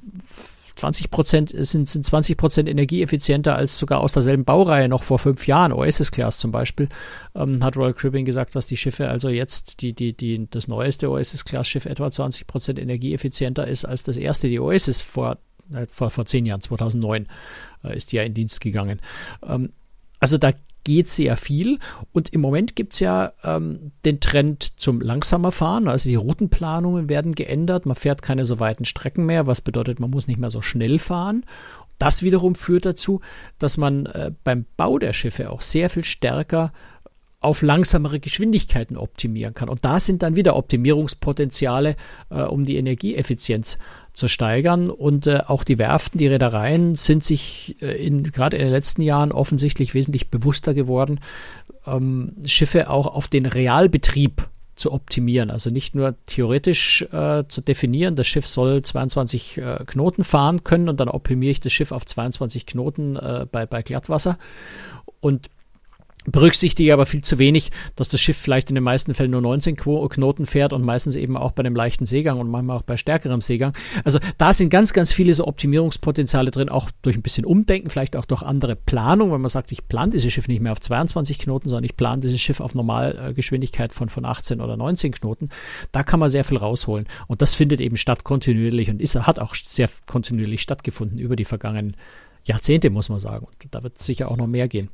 C: 20 Prozent sind, sind 20 Prozent energieeffizienter als sogar aus derselben Baureihe noch vor fünf Jahren. Oasis Class zum Beispiel ähm, hat Royal Caribbean gesagt, dass die Schiffe also jetzt die, die, die, das neueste Oasis Class Schiff etwa 20 Prozent energieeffizienter ist als das erste, die Oasis vor, äh, vor, vor zehn Jahren, 2009 äh, ist die ja in Dienst gegangen. Ähm, also da geht sehr viel. Und im Moment gibt es ja ähm, den Trend zum langsamer Fahren. Also die Routenplanungen werden geändert. Man fährt keine so weiten Strecken mehr, was bedeutet, man muss nicht mehr so schnell fahren. Das wiederum führt dazu, dass man äh, beim Bau der Schiffe auch sehr viel stärker auf langsamere Geschwindigkeiten optimieren kann. Und da sind dann wieder Optimierungspotenziale, äh, um die Energieeffizienz zu steigern. Und äh, auch die Werften, die Reedereien sind sich äh, in, gerade in den letzten Jahren offensichtlich wesentlich bewusster geworden, ähm, Schiffe auch auf den Realbetrieb zu optimieren. Also nicht nur theoretisch äh, zu definieren, das Schiff soll 22 äh, Knoten fahren können und dann optimiere ich das Schiff auf 22 Knoten äh, bei, bei Glattwasser. Und berücksichtige aber viel zu wenig, dass das Schiff vielleicht in den meisten Fällen nur 19 Knoten fährt und meistens eben auch bei einem leichten Seegang und manchmal auch bei stärkerem Seegang. Also da sind ganz, ganz viele so Optimierungspotenziale drin, auch durch ein bisschen Umdenken, vielleicht auch durch andere Planung, wenn man sagt, ich plane dieses Schiff nicht mehr auf 22 Knoten, sondern ich plane dieses Schiff auf Normalgeschwindigkeit von, von 18 oder 19 Knoten. Da kann man sehr viel rausholen. Und das findet eben statt kontinuierlich und ist, hat auch sehr kontinuierlich stattgefunden über die vergangenen Jahrzehnte, muss man sagen. Und da wird sicher auch noch mehr gehen.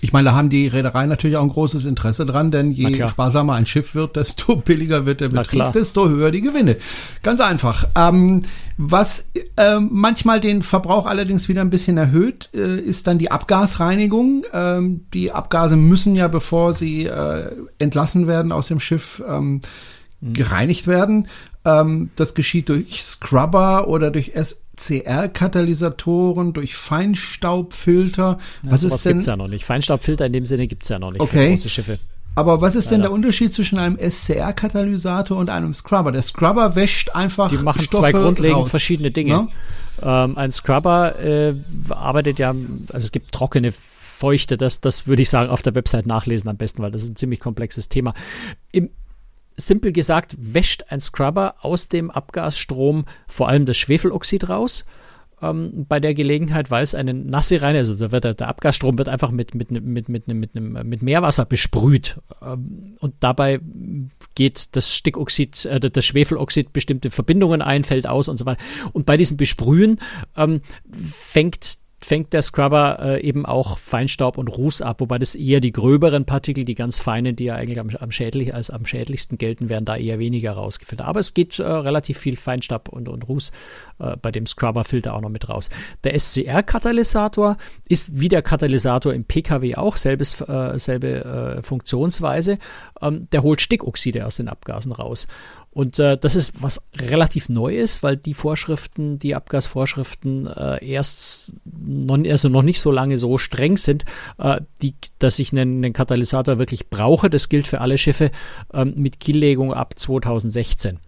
B: Ich meine, da haben die Reedereien natürlich auch ein großes Interesse dran, denn je sparsamer ein Schiff wird, desto billiger wird der Betrieb, desto höher die Gewinne. Ganz einfach. Ähm, was äh, manchmal den Verbrauch allerdings wieder ein bisschen erhöht, äh, ist dann die Abgasreinigung. Ähm, die Abgase müssen ja, bevor sie äh, entlassen werden aus dem Schiff, ähm, mhm. gereinigt werden. Ähm, das geschieht durch Scrubber oder durch SCR-Katalysatoren, durch Feinstaubfilter.
C: Ja, was ist denn? gibt's ja noch nicht. Feinstaubfilter in dem Sinne gibt's ja noch nicht
B: okay. für große Schiffe. Aber was ist Leider. denn der Unterschied zwischen einem SCR-Katalysator und einem Scrubber? Der Scrubber wäscht einfach.
C: Die machen Stoffe zwei grundlegend raus. verschiedene Dinge. Ja? Ähm, ein Scrubber äh, arbeitet ja, also es gibt trockene Feuchte, das, das würde ich sagen, auf der Website nachlesen am besten, weil das ist ein ziemlich komplexes Thema. Im simpel gesagt, wäscht ein Scrubber aus dem Abgasstrom vor allem das Schwefeloxid raus. Ähm, bei der Gelegenheit, weil es eine nasse Reine, also da wird der, der, Abgasstrom wird einfach mit, mit, mit, mit, mit, mit Meerwasser besprüht. Ähm, und dabei geht das Stickoxid, äh, das Schwefeloxid bestimmte Verbindungen ein, fällt aus und so weiter. Und bei diesem Besprühen ähm, fängt fängt der Scrubber äh, eben auch Feinstaub und Ruß ab, wobei das eher die gröberen Partikel, die ganz feinen, die ja eigentlich am, am schädlich, als am schädlichsten gelten, werden da eher weniger rausgefiltert. Aber es geht äh, relativ viel Feinstaub und, und Ruß äh, bei dem Scrubber-Filter auch noch mit raus. Der SCR-Katalysator ist wie der Katalysator im PKW auch, selbes, äh, selbe äh, Funktionsweise. Ähm, der holt Stickoxide aus den Abgasen raus. Und äh, das ist was relativ Neues, weil die Vorschriften, die Abgasvorschriften äh, erst noch, also noch nicht so lange so streng sind, äh, die, dass ich einen, einen Katalysator wirklich brauche. Das gilt für alle Schiffe ähm, mit Kiellegung ab 2016.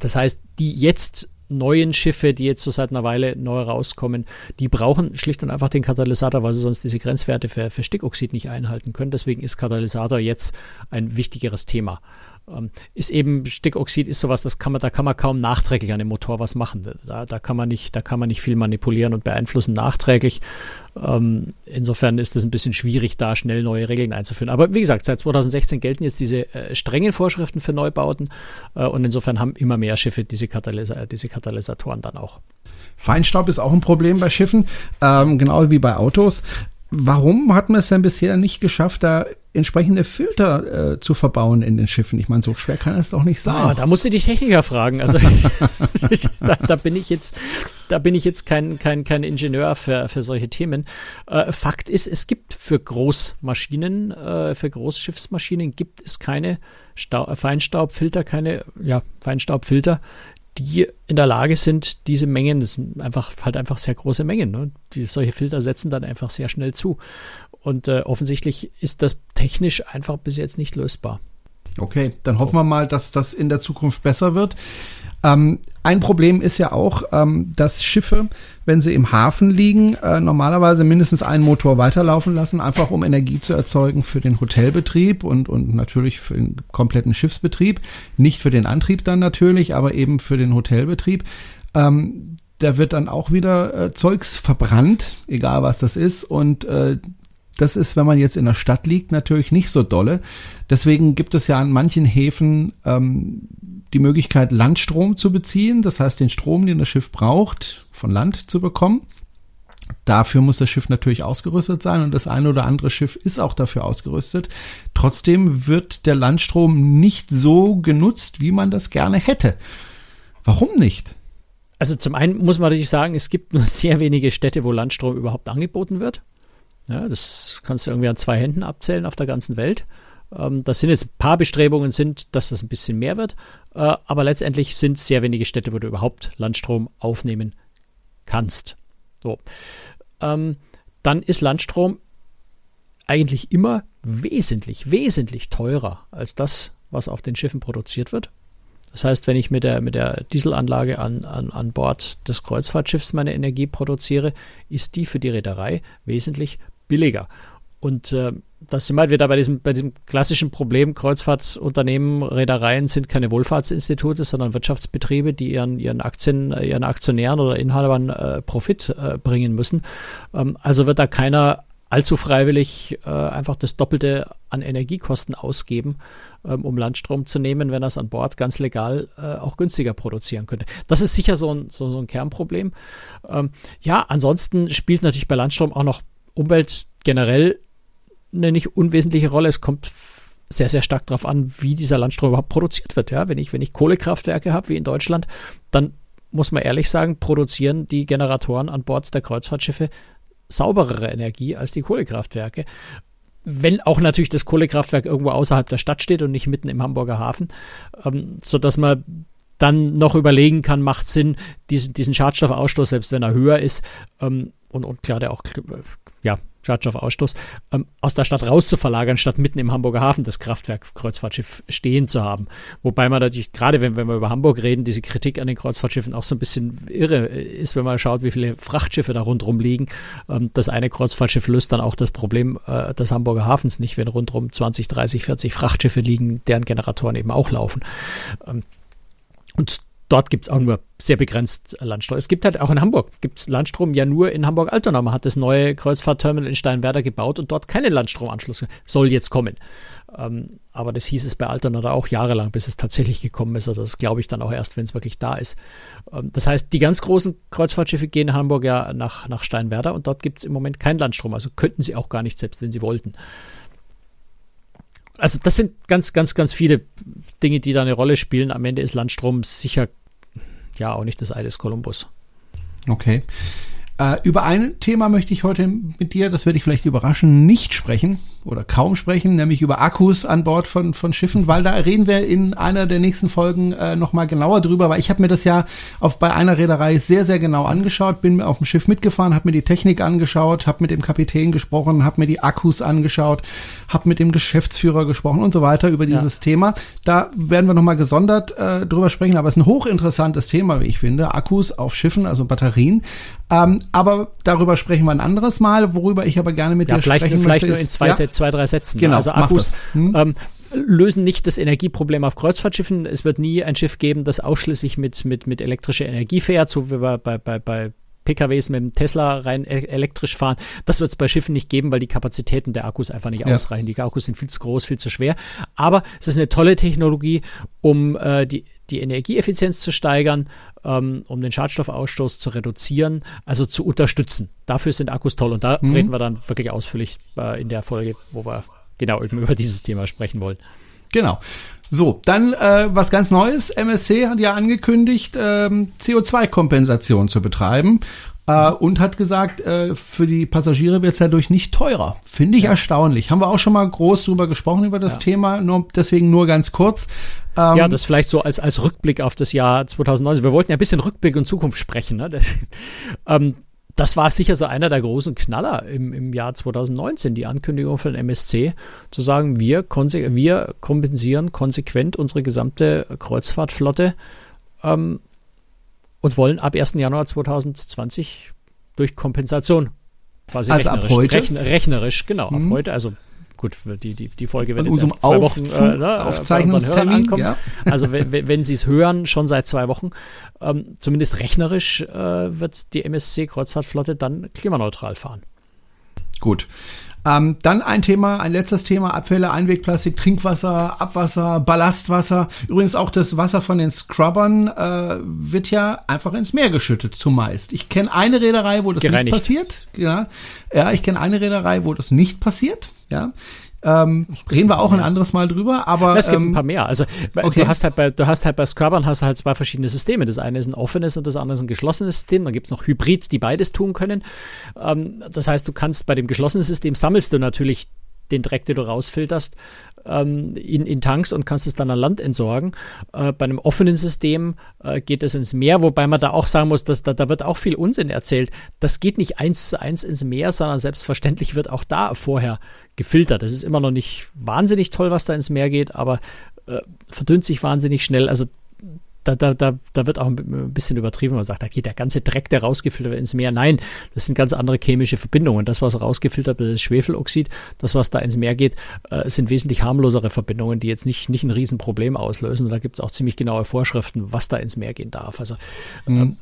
C: Das heißt, die jetzt neuen Schiffe, die jetzt so seit einer Weile neu rauskommen, die brauchen schlicht und einfach den Katalysator, weil sie sonst diese Grenzwerte für, für Stickoxid nicht einhalten können. Deswegen ist Katalysator jetzt ein wichtigeres Thema. Ähm, ist eben Stickoxid ist sowas, das kann man, da kann man kaum nachträglich an dem Motor was machen. Da, da kann man nicht, da kann man nicht viel manipulieren und beeinflussen nachträglich. Ähm, insofern ist es ein bisschen schwierig, da schnell neue Regeln einzuführen. Aber wie gesagt, seit 2016 gelten jetzt diese äh, strengen Vorschriften für Neubauten äh, und insofern haben immer mehr Schiffe diese, Katalysa diese Katalysatoren dann auch.
B: Feinstaub ist auch ein Problem bei Schiffen, ähm, genau wie bei Autos. Warum hat man es denn bisher nicht geschafft, da entsprechende Filter äh, zu verbauen in den Schiffen? Ich meine, so schwer kann es doch nicht sein.
C: Oh, da musst du die Techniker fragen. Also da, da, bin ich jetzt, da bin ich jetzt kein, kein, kein Ingenieur für, für solche Themen. Äh, Fakt ist, es gibt für Großmaschinen, äh, für Großschiffsmaschinen gibt es keine Stau Feinstaubfilter, keine ja, Feinstaubfilter, die in der Lage sind, diese Mengen, das sind einfach halt einfach sehr große Mengen, ne? die solche Filter setzen dann einfach sehr schnell zu. Und äh, offensichtlich ist das technisch einfach bis jetzt nicht lösbar.
B: Okay, dann hoffen wir mal, dass das in der Zukunft besser wird. Ähm, ein Problem ist ja auch, ähm, dass Schiffe, wenn sie im Hafen liegen, äh, normalerweise mindestens einen Motor weiterlaufen lassen, einfach um Energie zu erzeugen für den Hotelbetrieb und, und natürlich für den kompletten Schiffsbetrieb. Nicht für den Antrieb dann natürlich, aber eben für den Hotelbetrieb. Ähm, da wird dann auch wieder äh, Zeugs verbrannt, egal was das ist. Und äh, das ist, wenn man jetzt in der Stadt liegt, natürlich nicht so dolle. Deswegen gibt es ja an manchen Häfen ähm, die Möglichkeit, Landstrom zu beziehen. Das heißt, den Strom, den das Schiff braucht, von Land zu bekommen. Dafür muss das Schiff natürlich ausgerüstet sein und das eine oder andere Schiff ist auch dafür ausgerüstet. Trotzdem wird der Landstrom nicht so genutzt, wie man das gerne hätte. Warum nicht?
C: Also zum einen muss man natürlich sagen, es gibt nur sehr wenige Städte, wo Landstrom überhaupt angeboten wird. Ja, das kannst du irgendwie an zwei Händen abzählen auf der ganzen Welt. Ähm, das sind jetzt ein paar Bestrebungen sind, dass das ein bisschen mehr wird, äh, aber letztendlich sind es sehr wenige Städte, wo du überhaupt Landstrom aufnehmen kannst. So. Ähm, dann ist Landstrom eigentlich immer wesentlich, wesentlich teurer als das, was auf den Schiffen produziert wird. Das heißt, wenn ich mit der, mit der Dieselanlage an, an, an Bord des Kreuzfahrtschiffs meine Energie produziere, ist die für die Reederei wesentlich billiger. Und äh, das sind wir halt wieder bei diesem, bei diesem klassischen Problem, Kreuzfahrtunternehmen, Reedereien sind keine Wohlfahrtsinstitute, sondern Wirtschaftsbetriebe, die ihren, ihren Aktien, ihren Aktionären oder Inhabern äh, Profit äh, bringen müssen. Ähm, also wird da keiner allzu freiwillig äh, einfach das Doppelte an Energiekosten ausgeben, ähm, um Landstrom zu nehmen, wenn er es an Bord ganz legal äh, auch günstiger produzieren könnte. Das ist sicher so ein, so, so ein Kernproblem. Ähm, ja, ansonsten spielt natürlich bei Landstrom auch noch Umwelt generell eine nicht unwesentliche Rolle. Es kommt sehr, sehr stark darauf an, wie dieser Landstrom überhaupt produziert wird. Ja, wenn ich, wenn ich Kohlekraftwerke habe, wie in Deutschland, dann muss man ehrlich sagen, produzieren die Generatoren an Bord der Kreuzfahrtschiffe sauberere Energie als die Kohlekraftwerke. Wenn auch natürlich das Kohlekraftwerk irgendwo außerhalb der Stadt steht und nicht mitten im Hamburger Hafen, ähm, so dass man dann noch überlegen kann, macht Sinn, diesen, diesen Schadstoffausstoß, selbst wenn er höher ist, ähm, und, und klar, der auch ja, Schadstoffausstoß, ähm, aus der Stadt rauszuverlagern, statt mitten im Hamburger Hafen das Kraftwerk Kreuzfahrtschiff stehen zu haben. Wobei man natürlich, gerade wenn, wenn wir über Hamburg reden, diese Kritik an den Kreuzfahrtschiffen auch so ein bisschen irre ist, wenn man schaut, wie viele Frachtschiffe da rundherum liegen. Ähm, das eine Kreuzfahrtschiff löst dann auch das Problem äh, des Hamburger Hafens nicht, wenn rundherum 20, 30, 40 Frachtschiffe liegen, deren Generatoren eben auch laufen. Ähm, und dort gibt es auch nur sehr begrenzt Landstrom. Es gibt halt auch in Hamburg, gibt es Landstrom ja nur in Hamburg-Altona. Man hat das neue Kreuzfahrtterminal in Steinwerder gebaut und dort keinen Landstromanschluss. Soll jetzt kommen. Ähm, aber das hieß es bei Altona da auch jahrelang, bis es tatsächlich gekommen ist. Also das glaube ich dann auch erst, wenn es wirklich da ist. Ähm, das heißt, die ganz großen Kreuzfahrtschiffe gehen in Hamburg ja nach, nach Steinwerder und dort gibt es im Moment keinen Landstrom. Also könnten sie auch gar nicht, selbst wenn sie wollten also das sind ganz, ganz, ganz viele Dinge, die da eine Rolle spielen. Am Ende ist Landstrom sicher ja auch nicht das Ei des Kolumbus.
B: Okay. Äh, über ein Thema möchte ich heute mit dir, das werde ich vielleicht überraschen, nicht sprechen oder kaum sprechen, nämlich über Akkus an Bord von, von Schiffen, weil da reden wir in einer der nächsten Folgen äh, nochmal genauer drüber, weil ich habe mir das ja auf, bei einer Reederei sehr, sehr genau angeschaut, bin auf dem Schiff mitgefahren, habe mir die Technik angeschaut, habe mit dem Kapitän gesprochen, habe mir die Akkus angeschaut, habe mit dem Geschäftsführer gesprochen und so weiter über dieses ja. Thema. Da werden wir nochmal gesondert äh, drüber sprechen, aber es ist ein hochinteressantes Thema, wie ich finde. Akkus auf Schiffen, also Batterien. Ähm, aber darüber sprechen wir ein anderes Mal, worüber ich aber gerne mit
C: ja,
B: dir
C: vielleicht,
B: sprechen
C: vielleicht
B: möchte.
C: Vielleicht nur in zwei, ja? zwei, drei Sätzen.
B: Genau,
C: also Akkus. Hm? Ähm, lösen nicht das Energieproblem auf Kreuzfahrtschiffen. Es wird nie ein Schiff geben, das ausschließlich mit, mit, mit elektrischer Energie fährt, so wie wir bei, bei, bei PKWs mit dem Tesla rein e-, elektrisch fahren. Das wird es bei Schiffen nicht geben, weil die Kapazitäten der Akkus einfach nicht ja. ausreichen. Die Akkus sind viel zu groß, viel zu schwer. Aber es ist eine tolle Technologie, um äh, die, die Energieeffizienz zu steigern, ähm, um den Schadstoffausstoß zu reduzieren, also zu unterstützen. Dafür sind Akkus toll. Und da mhm. reden wir dann wirklich ausführlich äh, in der Folge, wo wir genau eben über dieses Thema sprechen wollen.
B: Genau. So, dann äh, was ganz Neues. MSC hat ja angekündigt, ähm, CO2-Kompensation zu betreiben. Äh, und hat gesagt, äh, für die Passagiere wird es dadurch nicht teurer. Finde ich ja. erstaunlich. Haben wir auch schon mal groß drüber gesprochen über das ja. Thema, nur, deswegen nur ganz kurz.
C: Ähm, ja, das vielleicht so als, als Rückblick auf das Jahr 2019. Wir wollten ja ein bisschen Rückblick und Zukunft sprechen. Ne? Das, ähm, das war sicher so einer der großen Knaller im, im Jahr 2019, die Ankündigung von MSC, zu sagen, wir, wir kompensieren konsequent unsere gesamte Kreuzfahrtflotte ähm, und wollen ab 1. Januar 2020 durch Kompensation quasi
B: also rechnerisch, ab heute?
C: Rechn, rechnerisch, genau, hm. ab heute, also gut, die, die, die Folge wird jetzt erst zwei Wochen äh, ne,
B: Aufzeichnungstermin,
C: ankommen. Ja. Also wenn, wenn Sie es hören, schon seit zwei Wochen, ähm, zumindest rechnerisch äh, wird die MSC Kreuzfahrtflotte dann klimaneutral fahren.
B: Gut. Ähm, dann ein Thema, ein letztes Thema, Abfälle, Einwegplastik, Trinkwasser, Abwasser, Ballastwasser. Übrigens auch das Wasser von den Scrubbern äh, wird ja einfach ins Meer geschüttet, zumeist. Ich kenne eine Reederei, wo das Gereinigt. nicht passiert. Ja, ja ich kenne eine Reederei, wo das nicht passiert. Ja, ähm, reden wir auch ein anderes Mal drüber, aber
C: es gibt ähm, ein paar mehr. Also okay. du hast halt bei du hast halt bei Scrubbern hast halt zwei verschiedene Systeme. Das eine ist ein offenes und das andere ist ein geschlossenes System. Dann gibt es noch Hybrid, die beides tun können. Ähm, das heißt, du kannst bei dem geschlossenen System sammelst du natürlich den Dreck, den du rausfilterst, ähm, in, in Tanks und kannst es dann an Land entsorgen. Äh, bei einem offenen System äh, geht es ins Meer, wobei man da auch sagen muss, dass da, da wird auch viel Unsinn erzählt. Das geht nicht eins zu eins ins Meer, sondern selbstverständlich wird auch da vorher gefiltert. Das ist immer noch nicht wahnsinnig toll, was da ins Meer geht, aber äh, verdünnt sich wahnsinnig schnell. Also da, da, da, da wird auch ein bisschen übertrieben. Man sagt, da geht der ganze Dreck, der rausgefiltert wird, ins Meer. Nein, das sind ganz andere chemische Verbindungen. Das, was rausgefiltert wird, ist Schwefeloxid. Das, was da ins Meer geht, äh, sind wesentlich harmlosere Verbindungen, die jetzt nicht, nicht ein Riesenproblem auslösen. Und da gibt es auch ziemlich genaue Vorschriften, was da ins Meer gehen darf. Also,
B: mhm. ähm,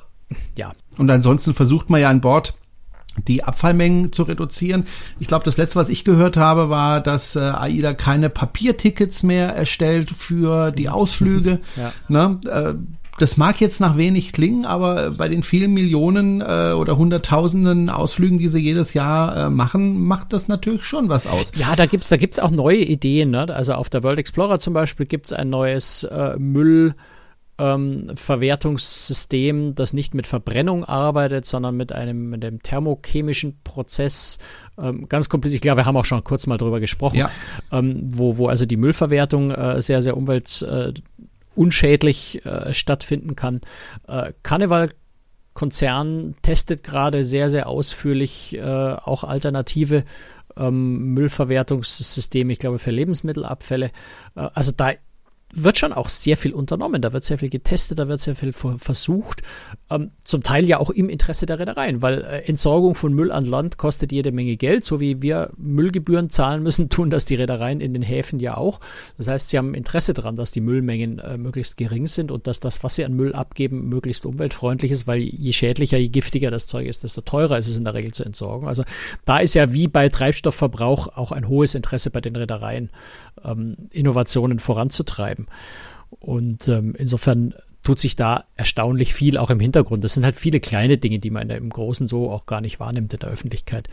B: ja. Und ansonsten versucht man ja an Bord die Abfallmengen zu reduzieren. Ich glaube, das letzte, was ich gehört habe, war, dass äh, AIDA keine Papiertickets mehr erstellt für die Ausflüge. ja. ne? äh, das mag jetzt nach wenig klingen, aber bei den vielen Millionen äh, oder Hunderttausenden Ausflügen, die sie jedes Jahr äh, machen, macht das natürlich schon was aus.
C: Ja, da gibt's da gibt's auch neue Ideen. Ne? Also auf der World Explorer zum Beispiel gibt's ein neues äh, Müll- ähm, Verwertungssystem, das nicht mit Verbrennung arbeitet, sondern mit einem, mit einem thermochemischen Prozess. Ähm, ganz kompliziert, ich glaube, wir haben auch schon kurz mal drüber gesprochen, ja. ähm, wo, wo also die Müllverwertung äh, sehr, sehr umweltunschädlich äh, äh, stattfinden kann. Äh, Karneval Konzern testet gerade sehr, sehr ausführlich äh, auch alternative ähm, Müllverwertungssysteme, ich glaube, für Lebensmittelabfälle. Äh, also da wird schon auch sehr viel unternommen, da wird sehr viel getestet, da wird sehr viel versucht, ähm, zum Teil ja auch im Interesse der Reedereien, weil äh, Entsorgung von Müll an Land kostet jede Menge Geld, so wie wir Müllgebühren zahlen müssen, tun das die Reedereien in den Häfen ja auch. Das heißt, sie haben Interesse daran, dass die Müllmengen äh, möglichst gering sind und dass das, was sie an Müll abgeben, möglichst umweltfreundlich ist, weil je schädlicher, je giftiger das Zeug ist, desto teurer ist es in der Regel zu entsorgen. Also da ist ja wie bei Treibstoffverbrauch auch ein hohes Interesse bei den Reedereien, ähm, Innovationen voranzutreiben bleiben. Und ähm, insofern tut sich da erstaunlich viel auch im Hintergrund. Das sind halt viele kleine Dinge, die man im Großen so auch gar nicht wahrnimmt in der Öffentlichkeit.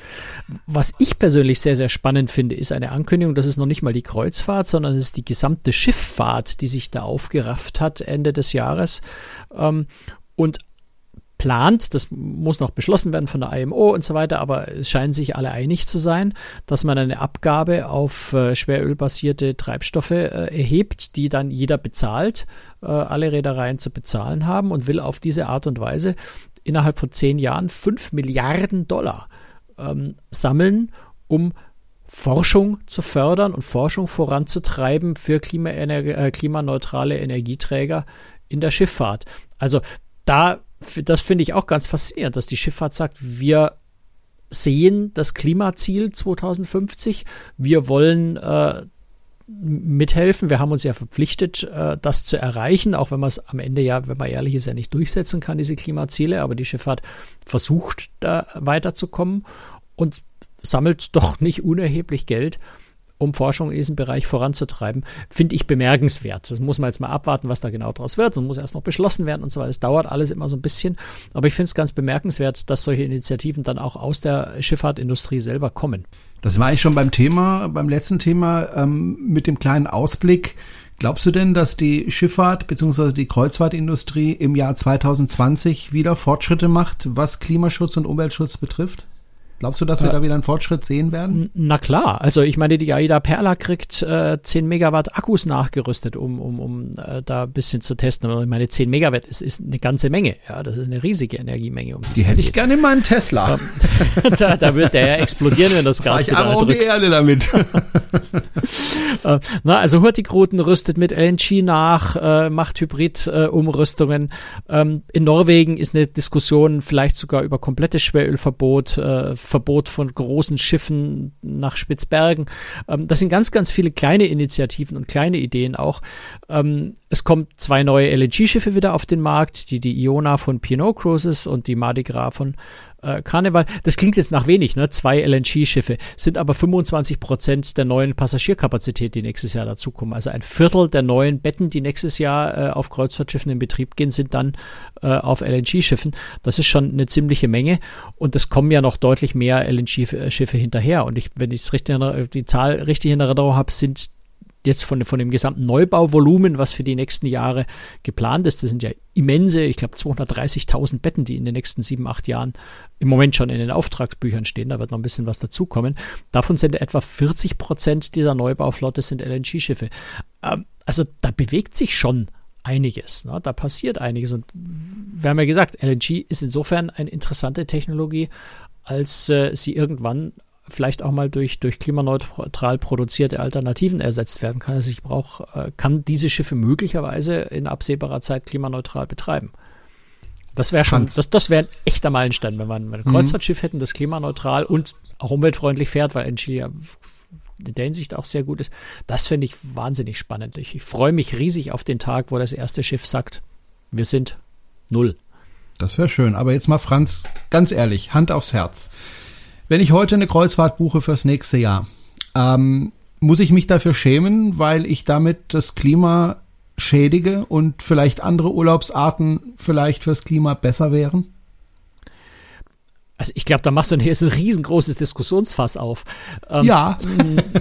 C: Was ich persönlich sehr, sehr spannend finde, ist eine Ankündigung, das ist noch nicht mal die Kreuzfahrt, sondern es ist die gesamte Schifffahrt, die sich da aufgerafft hat Ende des Jahres. Ähm, und plant, das muss noch beschlossen werden von der IMO und so weiter, aber es scheinen sich alle einig zu sein, dass man eine Abgabe auf äh, schwerölbasierte Treibstoffe äh, erhebt, die dann jeder bezahlt, äh, alle Reedereien zu bezahlen haben und will auf diese Art und Weise innerhalb von zehn Jahren fünf Milliarden Dollar ähm, sammeln, um Forschung zu fördern und Forschung voranzutreiben für Klima klimaneutrale Energieträger in der Schifffahrt. Also da das finde ich auch ganz faszinierend, dass die Schifffahrt sagt, wir sehen das Klimaziel 2050, wir wollen äh, mithelfen. Wir haben uns ja verpflichtet, äh, das zu erreichen, auch wenn man es am Ende ja, wenn man ehrlich ist, ja nicht durchsetzen kann, diese Klimaziele. Aber die Schifffahrt versucht da weiterzukommen und sammelt doch nicht unerheblich Geld um Forschung in diesem Bereich voranzutreiben, finde ich bemerkenswert. Das muss man jetzt mal abwarten, was da genau draus wird. Das muss erst noch beschlossen werden und so weiter. Es dauert alles immer so ein bisschen. Aber ich finde es ganz bemerkenswert, dass solche Initiativen dann auch aus der Schifffahrtindustrie selber kommen.
B: Das war ich schon beim Thema, beim letzten Thema ähm, mit dem kleinen Ausblick. Glaubst du denn, dass die Schifffahrt bzw. die Kreuzfahrtindustrie im Jahr 2020 wieder Fortschritte macht, was Klimaschutz und Umweltschutz betrifft? Glaubst du, dass wir äh, da wieder einen Fortschritt sehen werden?
C: Na klar, also ich meine, die AIDA Perla kriegt äh, 10 Megawatt Akkus nachgerüstet, um, um, um äh, da ein bisschen zu testen. Und ich meine, 10 Megawatt ist, ist eine ganze Menge. Ja, das ist eine riesige Energiemenge.
B: Um die hätte ich gerne in meinem Tesla.
C: da, da wird der ja explodieren, wenn das Gas
B: Ich aber um die Erde damit.
C: Äh, na, also Hurtigruten rüstet mit LNG nach, äh, macht Hybrid-Umrüstungen. Äh, ähm, in Norwegen ist eine Diskussion vielleicht sogar über komplettes Schwerölverbot äh, Verbot von großen Schiffen nach Spitzbergen. Ähm, das sind ganz, ganz viele kleine Initiativen und kleine Ideen auch. Ähm, es kommen zwei neue LNG-Schiffe wieder auf den Markt, die die Iona von P&O Cruises und die Mardi Gras von äh, Karneval. Das klingt jetzt nach wenig, ne? Zwei LNG-Schiffe sind aber 25 Prozent der neuen Passagierkapazität, die nächstes Jahr dazukommen. Also ein Viertel der neuen Betten, die nächstes Jahr äh, auf Kreuzfahrtschiffen in Betrieb gehen, sind dann äh, auf LNG-Schiffen. Das ist schon eine ziemliche Menge und es kommen ja noch deutlich mehr LNG-Schiffe hinterher. Und ich, wenn ich die Zahl richtig in Erinnerung habe, sind jetzt von, von dem gesamten Neubauvolumen, was für die nächsten Jahre geplant ist, das sind ja immense, ich glaube 230.000 Betten, die in den nächsten sieben, acht Jahren im Moment schon in den Auftragsbüchern stehen, da wird noch ein bisschen was dazukommen. Davon sind etwa 40 Prozent dieser Neubauflotte sind LNG-Schiffe. Ähm, also da bewegt sich schon einiges. Ne? Da passiert einiges. Und wir haben ja gesagt, LNG ist insofern eine interessante Technologie, als äh, sie irgendwann vielleicht auch mal durch, durch klimaneutral produzierte Alternativen ersetzt werden kann. Also ich brauche, äh, kann diese Schiffe möglicherweise in absehbarer Zeit klimaneutral betreiben. Das wäre schon, das, das wäre ein echter Meilenstein, wenn wir ein Kreuzfahrtschiff hätten, das klimaneutral und auch umweltfreundlich fährt, weil NG ja in der Hinsicht auch sehr gut ist. Das finde ich wahnsinnig spannend. Ich, ich freue mich riesig auf den Tag, wo das erste Schiff sagt, wir sind null.
B: Das wäre schön. Aber jetzt mal, Franz, ganz ehrlich, Hand aufs Herz. Wenn ich heute eine Kreuzfahrt buche fürs nächste Jahr, ähm, muss ich mich dafür schämen, weil ich damit das Klima schädige und vielleicht andere Urlaubsarten vielleicht fürs Klima besser wären?
C: Also ich glaube, da machst du jetzt ein riesengroßes Diskussionsfass auf.
B: Ähm, ja.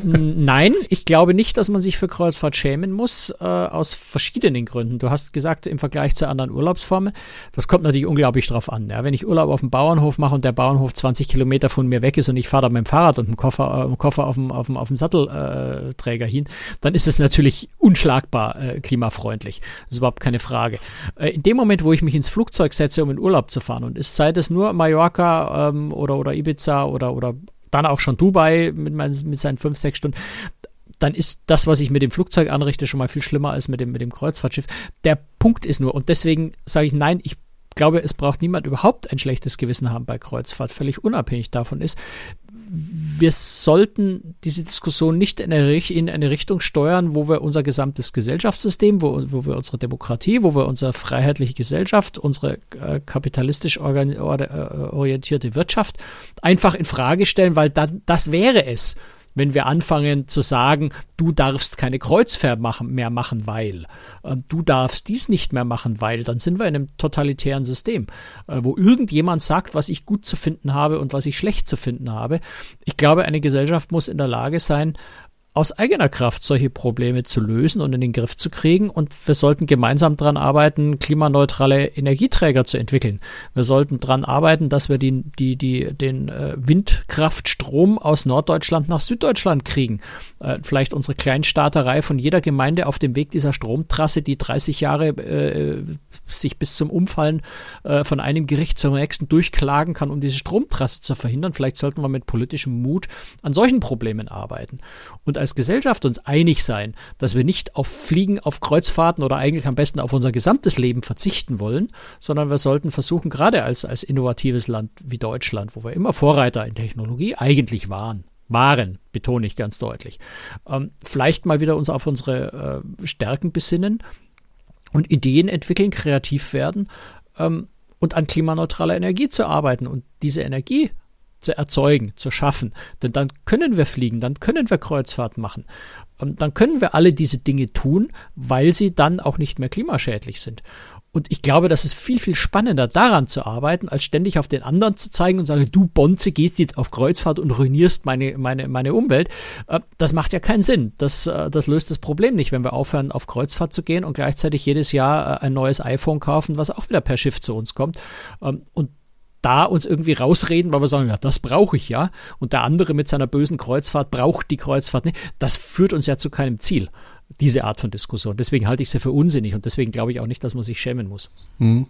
C: nein, ich glaube nicht, dass man sich für Kreuzfahrt schämen muss, äh, aus verschiedenen Gründen. Du hast gesagt, im Vergleich zu anderen Urlaubsformen, das kommt natürlich unglaublich drauf an. Ja? Wenn ich Urlaub auf dem Bauernhof mache und der Bauernhof 20 Kilometer von mir weg ist und ich fahre da mit dem Fahrrad und dem Koffer, äh, Koffer auf dem, auf dem, auf dem Sattelträger hin, dann ist es natürlich unschlagbar äh, klimafreundlich. Das ist überhaupt keine Frage. Äh, in dem Moment, wo ich mich ins Flugzeug setze, um in Urlaub zu fahren und es sei das nur Mallorca, ähm, oder, oder Ibiza oder, oder dann auch schon Dubai mit, mein, mit seinen fünf, sechs Stunden, dann ist das, was ich mit dem Flugzeug anrichte, schon mal viel schlimmer als mit dem, mit dem Kreuzfahrtschiff. Der Punkt ist nur, und deswegen sage ich nein, ich glaube, es braucht niemand überhaupt ein schlechtes Gewissen haben bei Kreuzfahrt, völlig unabhängig davon ist. Wir sollten diese Diskussion nicht in eine, in eine Richtung steuern, wo wir unser gesamtes Gesellschaftssystem, wo, wo wir unsere Demokratie, wo wir unsere freiheitliche Gesellschaft, unsere äh, kapitalistisch äh, orientierte Wirtschaft einfach in Frage stellen, weil dann, das wäre es wenn wir anfangen zu sagen, du darfst keine Kreuzfahrt machen, mehr machen, weil, äh, du darfst dies nicht mehr machen, weil, dann sind wir in einem totalitären System, äh, wo irgendjemand sagt, was ich gut zu finden habe und was ich schlecht zu finden habe. Ich glaube, eine Gesellschaft muss in der Lage sein, aus eigener Kraft solche Probleme zu lösen und in den Griff zu kriegen. Und wir sollten gemeinsam daran arbeiten, klimaneutrale Energieträger zu entwickeln. Wir sollten daran arbeiten, dass wir die, die, die, den äh, Windkraftstrom aus Norddeutschland nach Süddeutschland kriegen. Äh, vielleicht unsere Kleinstaaterei von jeder Gemeinde auf dem Weg dieser Stromtrasse, die 30 Jahre äh, sich bis zum Umfallen äh, von einem Gericht zum nächsten durchklagen kann, um diese Stromtrasse zu verhindern. Vielleicht sollten wir mit politischem Mut an solchen Problemen arbeiten. Und als Gesellschaft uns einig sein, dass wir nicht auf Fliegen, auf Kreuzfahrten oder eigentlich am besten auf unser gesamtes Leben verzichten wollen, sondern wir sollten versuchen, gerade als, als innovatives Land wie Deutschland, wo wir immer Vorreiter in Technologie eigentlich waren, waren, betone ich ganz deutlich. Ähm, vielleicht mal wieder uns auf unsere äh, Stärken besinnen und Ideen entwickeln, kreativ werden ähm, und an klimaneutraler Energie zu arbeiten und diese Energie zu erzeugen, zu schaffen. Denn dann können wir fliegen, dann können wir Kreuzfahrt machen. Und dann können wir alle diese Dinge tun, weil sie dann auch nicht mehr klimaschädlich sind. Und ich glaube, das ist viel, viel spannender, daran zu arbeiten, als ständig auf den anderen zu zeigen und sagen, du Bonze gehst jetzt auf Kreuzfahrt und ruinierst meine, meine, meine Umwelt. Äh, das macht ja keinen Sinn. Das, äh, das löst das Problem nicht, wenn wir aufhören, auf Kreuzfahrt zu gehen und gleichzeitig jedes Jahr äh, ein neues iPhone kaufen, was auch wieder per Schiff zu uns kommt. Ähm, und da uns irgendwie rausreden, weil wir sagen, ja, das brauche ich ja. Und der andere mit seiner bösen Kreuzfahrt braucht die Kreuzfahrt nicht. Das führt uns ja zu keinem Ziel diese Art von Diskussion. Deswegen halte ich sie für unsinnig und deswegen glaube ich auch nicht, dass man sich schämen muss.
B: Hm.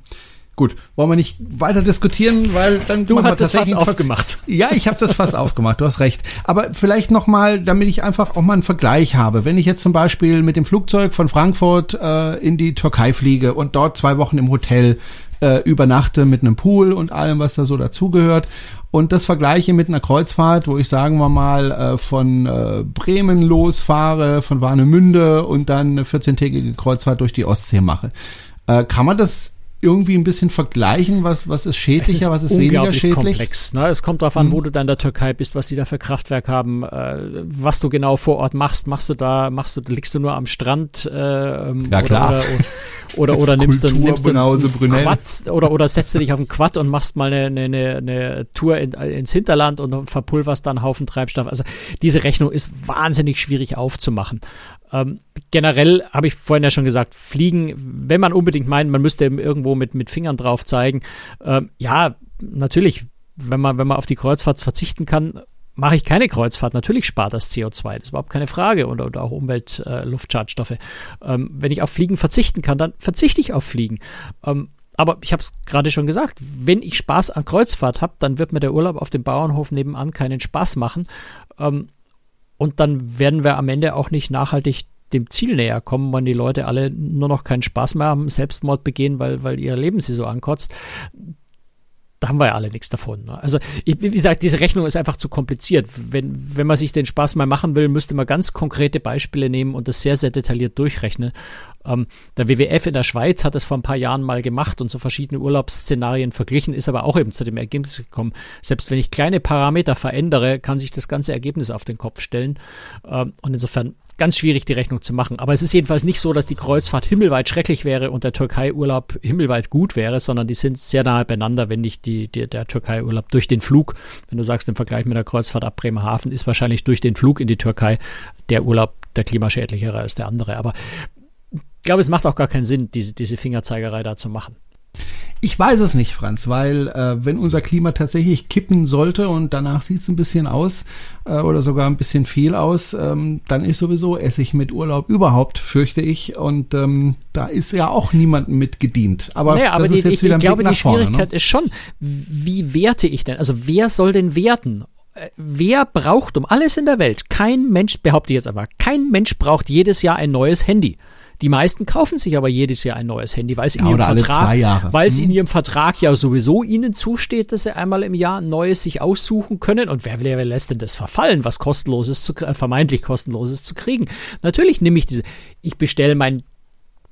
B: Gut, wollen wir nicht weiter diskutieren, weil dann
C: du hast das Fass aufgemacht.
B: Ja, ich habe das Fass aufgemacht. Du hast recht. Aber vielleicht noch mal, damit ich einfach auch mal einen Vergleich habe. Wenn ich jetzt zum Beispiel mit dem Flugzeug von Frankfurt äh, in die Türkei fliege und dort zwei Wochen im Hotel äh, übernachte mit einem Pool und allem, was da so dazugehört und das vergleiche mit einer Kreuzfahrt, wo ich sagen wir mal äh, von äh, Bremen losfahre, von Warnemünde und dann eine 14-tägige Kreuzfahrt durch die Ostsee mache. Äh, kann man das irgendwie ein bisschen vergleichen, was, was ist schädlicher, ist was ist weniger schädlich?
C: komplex. Ne? Es kommt darauf an, mhm. wo du da in der Türkei bist, was die da für Kraftwerk haben, äh, was du genau vor Ort machst. Machst du da, machst du, liegst du nur am Strand äh,
B: ja, klar.
C: oder, oder, oder, oder nimmst du, nimmst du
B: Quad
C: oder, oder setzt du dich auf einen Quad und machst mal eine, eine, eine Tour in, ins Hinterland und verpulverst dann einen Haufen Treibstoff. Also diese Rechnung ist wahnsinnig schwierig aufzumachen. Ähm, generell habe ich vorhin ja schon gesagt, Fliegen, wenn man unbedingt meint, man müsste irgendwo mit, mit Fingern drauf zeigen. Ähm, ja, natürlich, wenn man, wenn man auf die Kreuzfahrt verzichten kann, mache ich keine Kreuzfahrt. Natürlich spart das CO2, das ist überhaupt keine Frage. Und, oder auch Umwelt, äh. Ähm, wenn ich auf Fliegen verzichten kann, dann verzichte ich auf Fliegen. Ähm, aber ich habe es gerade schon gesagt, wenn ich Spaß an Kreuzfahrt habe, dann wird mir der Urlaub auf dem Bauernhof nebenan keinen Spaß machen. Ähm, und dann werden wir am Ende auch nicht nachhaltig dem Ziel näher kommen, wenn die Leute alle nur noch keinen Spaß mehr haben, Selbstmord begehen, weil, weil ihr Leben sie so ankotzt. Da haben wir ja alle nichts davon. Ne? Also, ich, wie gesagt, diese Rechnung ist einfach zu kompliziert. Wenn, wenn man sich den Spaß mal machen will, müsste man ganz konkrete Beispiele nehmen und das sehr, sehr detailliert durchrechnen. Ähm, der WWF in der Schweiz hat das vor ein paar Jahren mal gemacht und so verschiedene Urlaubsszenarien verglichen, ist aber auch eben zu dem Ergebnis gekommen. Selbst wenn ich kleine Parameter verändere, kann sich das ganze Ergebnis auf den Kopf stellen. Ähm, und insofern ganz schwierig, die Rechnung zu machen. Aber es ist jedenfalls nicht so, dass die Kreuzfahrt himmelweit schrecklich wäre und der Türkei-Urlaub himmelweit gut wäre, sondern die sind sehr nahe beieinander, wenn nicht die, die, der Türkei-Urlaub durch den Flug, wenn du sagst, im Vergleich mit der Kreuzfahrt ab Bremerhaven, ist wahrscheinlich durch den Flug in die Türkei der Urlaub der klimaschädlichere als der andere. Aber ich glaube, es macht auch gar keinen Sinn, diese, diese Fingerzeigerei da zu machen.
B: Ich weiß es nicht, Franz, weil äh, wenn unser Klima tatsächlich kippen sollte und danach sieht es ein bisschen aus äh, oder sogar ein bisschen viel aus, ähm, dann ist sowieso Essig mit Urlaub überhaupt, fürchte ich. Und ähm, da ist ja auch niemandem mit gedient. Aber,
C: naja, aber das die, ist jetzt ich, wieder ein ich glaube, die Schwierigkeit ne? ist schon, wie werte ich denn? Also wer soll denn werten? Äh, wer braucht um alles in der Welt, kein Mensch, behaupte ich jetzt aber, kein Mensch braucht jedes Jahr ein neues Handy. Die meisten kaufen sich aber jedes Jahr ein neues Handy, weil es in ihrem Vertrag, weil es in hm. ihrem Vertrag ja sowieso ihnen zusteht, dass sie einmal im Jahr ein neues sich aussuchen können. Und wer, wer lässt denn das verfallen, was kostenloses zu, äh, vermeintlich kostenloses zu kriegen? Natürlich nehme ich diese, ich bestelle mein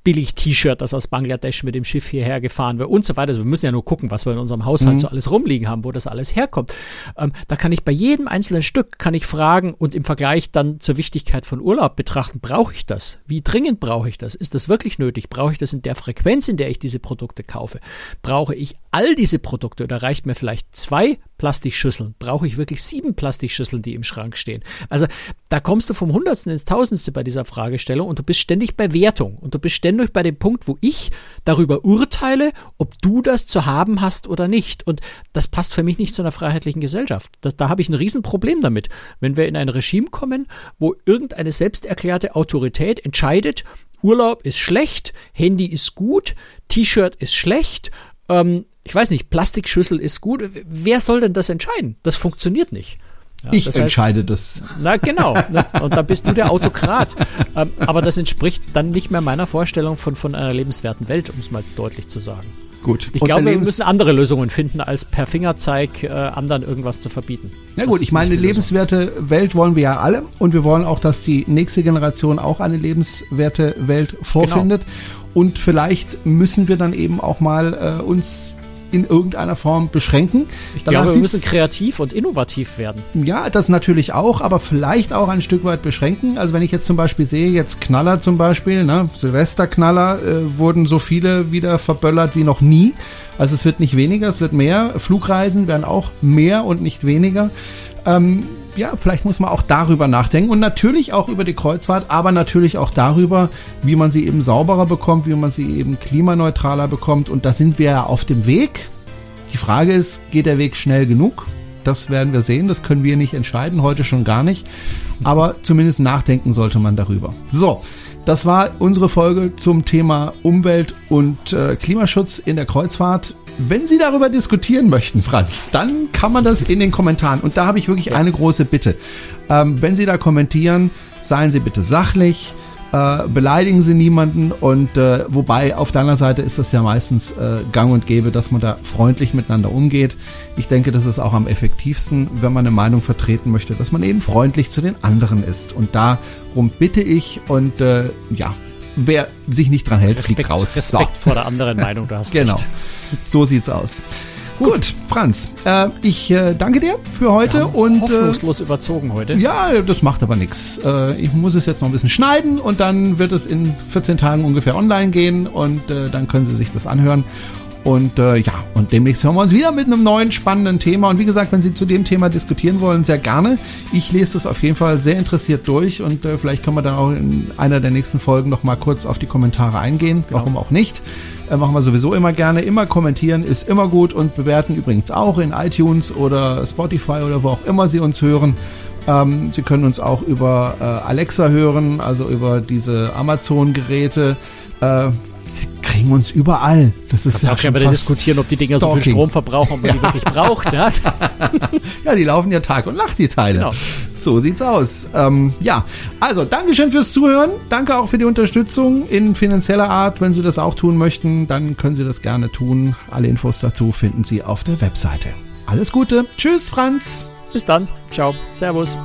C: Billig-T-Shirt, das aus Bangladesch mit dem Schiff hierher gefahren wird und so weiter. Also wir müssen ja nur gucken, was wir in unserem Haushalt mhm. so alles rumliegen haben, wo das alles herkommt. Ähm, da kann ich bei jedem einzelnen Stück, kann ich fragen und im Vergleich dann zur Wichtigkeit von Urlaub betrachten, brauche ich das? Wie dringend brauche ich das? Ist das wirklich nötig? Brauche ich das in der Frequenz, in der ich diese Produkte kaufe? Brauche ich all diese Produkte oder reicht mir vielleicht zwei Plastikschüsseln? Brauche ich wirklich sieben Plastikschüsseln, die im Schrank stehen? Also da kommst du vom Hundertsten ins Tausendste bei dieser Fragestellung und du bist ständig bei Wertung und du bist ständig bei dem Punkt, wo ich darüber urteile, ob du das zu haben hast oder nicht. Und das passt für mich nicht zu einer freiheitlichen Gesellschaft. Da, da habe ich ein Riesenproblem damit. Wenn wir in ein Regime kommen, wo irgendeine selbsterklärte Autorität entscheidet, Urlaub ist schlecht, Handy ist gut, T-Shirt ist schlecht, ähm, ich weiß nicht, Plastikschüssel ist gut. Wer soll denn das entscheiden? Das funktioniert nicht.
B: Ja, ich das entscheide heißt, das.
C: Na genau. Ne? Und da bist du der Autokrat. Ähm, aber das entspricht dann nicht mehr meiner Vorstellung von, von einer lebenswerten Welt, um es mal deutlich zu sagen.
B: Gut.
C: Ich glaube, wir müssen andere Lösungen finden, als per Fingerzeig äh, anderen irgendwas zu verbieten.
B: Na gut, ich meine, eine lebenswerte Welt wollen wir ja alle und wir wollen auch, dass die nächste Generation auch eine lebenswerte Welt vorfindet. Genau. Und vielleicht müssen wir dann eben auch mal äh, uns in irgendeiner Form beschränken.
C: Ich Danach glaube, wir müssen kreativ und innovativ werden.
B: Ja, das natürlich auch, aber vielleicht auch ein Stück weit beschränken. Also wenn ich jetzt zum Beispiel sehe, jetzt Knaller zum Beispiel, ne, Silvesterknaller, äh, wurden so viele wieder verböllert wie noch nie. Also es wird nicht weniger, es wird mehr. Flugreisen werden auch mehr und nicht weniger. Ähm, ja, vielleicht muss man auch darüber nachdenken und natürlich auch über die Kreuzfahrt, aber natürlich auch darüber, wie man sie eben sauberer bekommt, wie man sie eben klimaneutraler bekommt. Und da sind wir ja auf dem Weg. Die Frage ist, geht der Weg schnell genug? Das werden wir sehen, das können wir nicht entscheiden, heute schon gar nicht. Aber zumindest nachdenken sollte man darüber. So, das war unsere Folge zum Thema Umwelt und äh, Klimaschutz in der Kreuzfahrt. Wenn Sie darüber diskutieren möchten, Franz, dann kann man das in den Kommentaren. Und da habe ich wirklich eine große Bitte. Ähm, wenn Sie da kommentieren, seien Sie bitte sachlich, äh, beleidigen Sie niemanden. Und äh, wobei auf deiner Seite ist das ja meistens äh, gang und gäbe, dass man da freundlich miteinander umgeht. Ich denke, das ist auch am effektivsten, wenn man eine Meinung vertreten möchte, dass man eben freundlich zu den anderen ist. Und darum bitte ich und äh, ja, wer sich nicht dran hält, Respekt, fliegt raus.
C: Respekt so. vor der anderen Meinung, du hast
B: Genau, recht. so sieht's aus. Gut, Gut Franz, äh, ich äh, danke dir für heute und
C: äh, hoffnungslos äh, überzogen heute.
B: Ja, das macht aber nichts. Äh, ich muss es jetzt noch ein bisschen schneiden und dann wird es in 14 Tagen ungefähr online gehen und äh, dann können Sie sich das anhören. Und äh, ja, und demnächst hören wir uns wieder mit einem neuen spannenden Thema. Und wie gesagt, wenn Sie zu dem Thema diskutieren wollen, sehr gerne. Ich lese das auf jeden Fall sehr interessiert durch und äh, vielleicht können wir dann auch in einer der nächsten Folgen noch mal kurz auf die Kommentare eingehen. Genau. Warum auch nicht? Äh, machen wir sowieso immer gerne. Immer kommentieren ist immer gut und bewerten übrigens auch in iTunes oder Spotify oder wo auch immer Sie uns hören. Ähm, Sie können uns auch über äh, Alexa hören, also über diese Amazon-Geräte. Äh, Sie kriegen uns überall.
C: Das ist Kannst ja auch schon wieder diskutieren, ob die Dinger Stalking. so viel Strom verbrauchen, ob man ja. die wirklich braucht. Ja?
B: ja, die laufen ja Tag und Nacht, die Teile. Genau. So sieht's aus. Ähm, ja, also Dankeschön fürs Zuhören. Danke auch für die Unterstützung in finanzieller Art. Wenn Sie das auch tun möchten, dann können Sie das gerne tun. Alle Infos dazu finden Sie auf der Webseite. Alles Gute. Tschüss, Franz.
C: Bis dann. Ciao. Servus.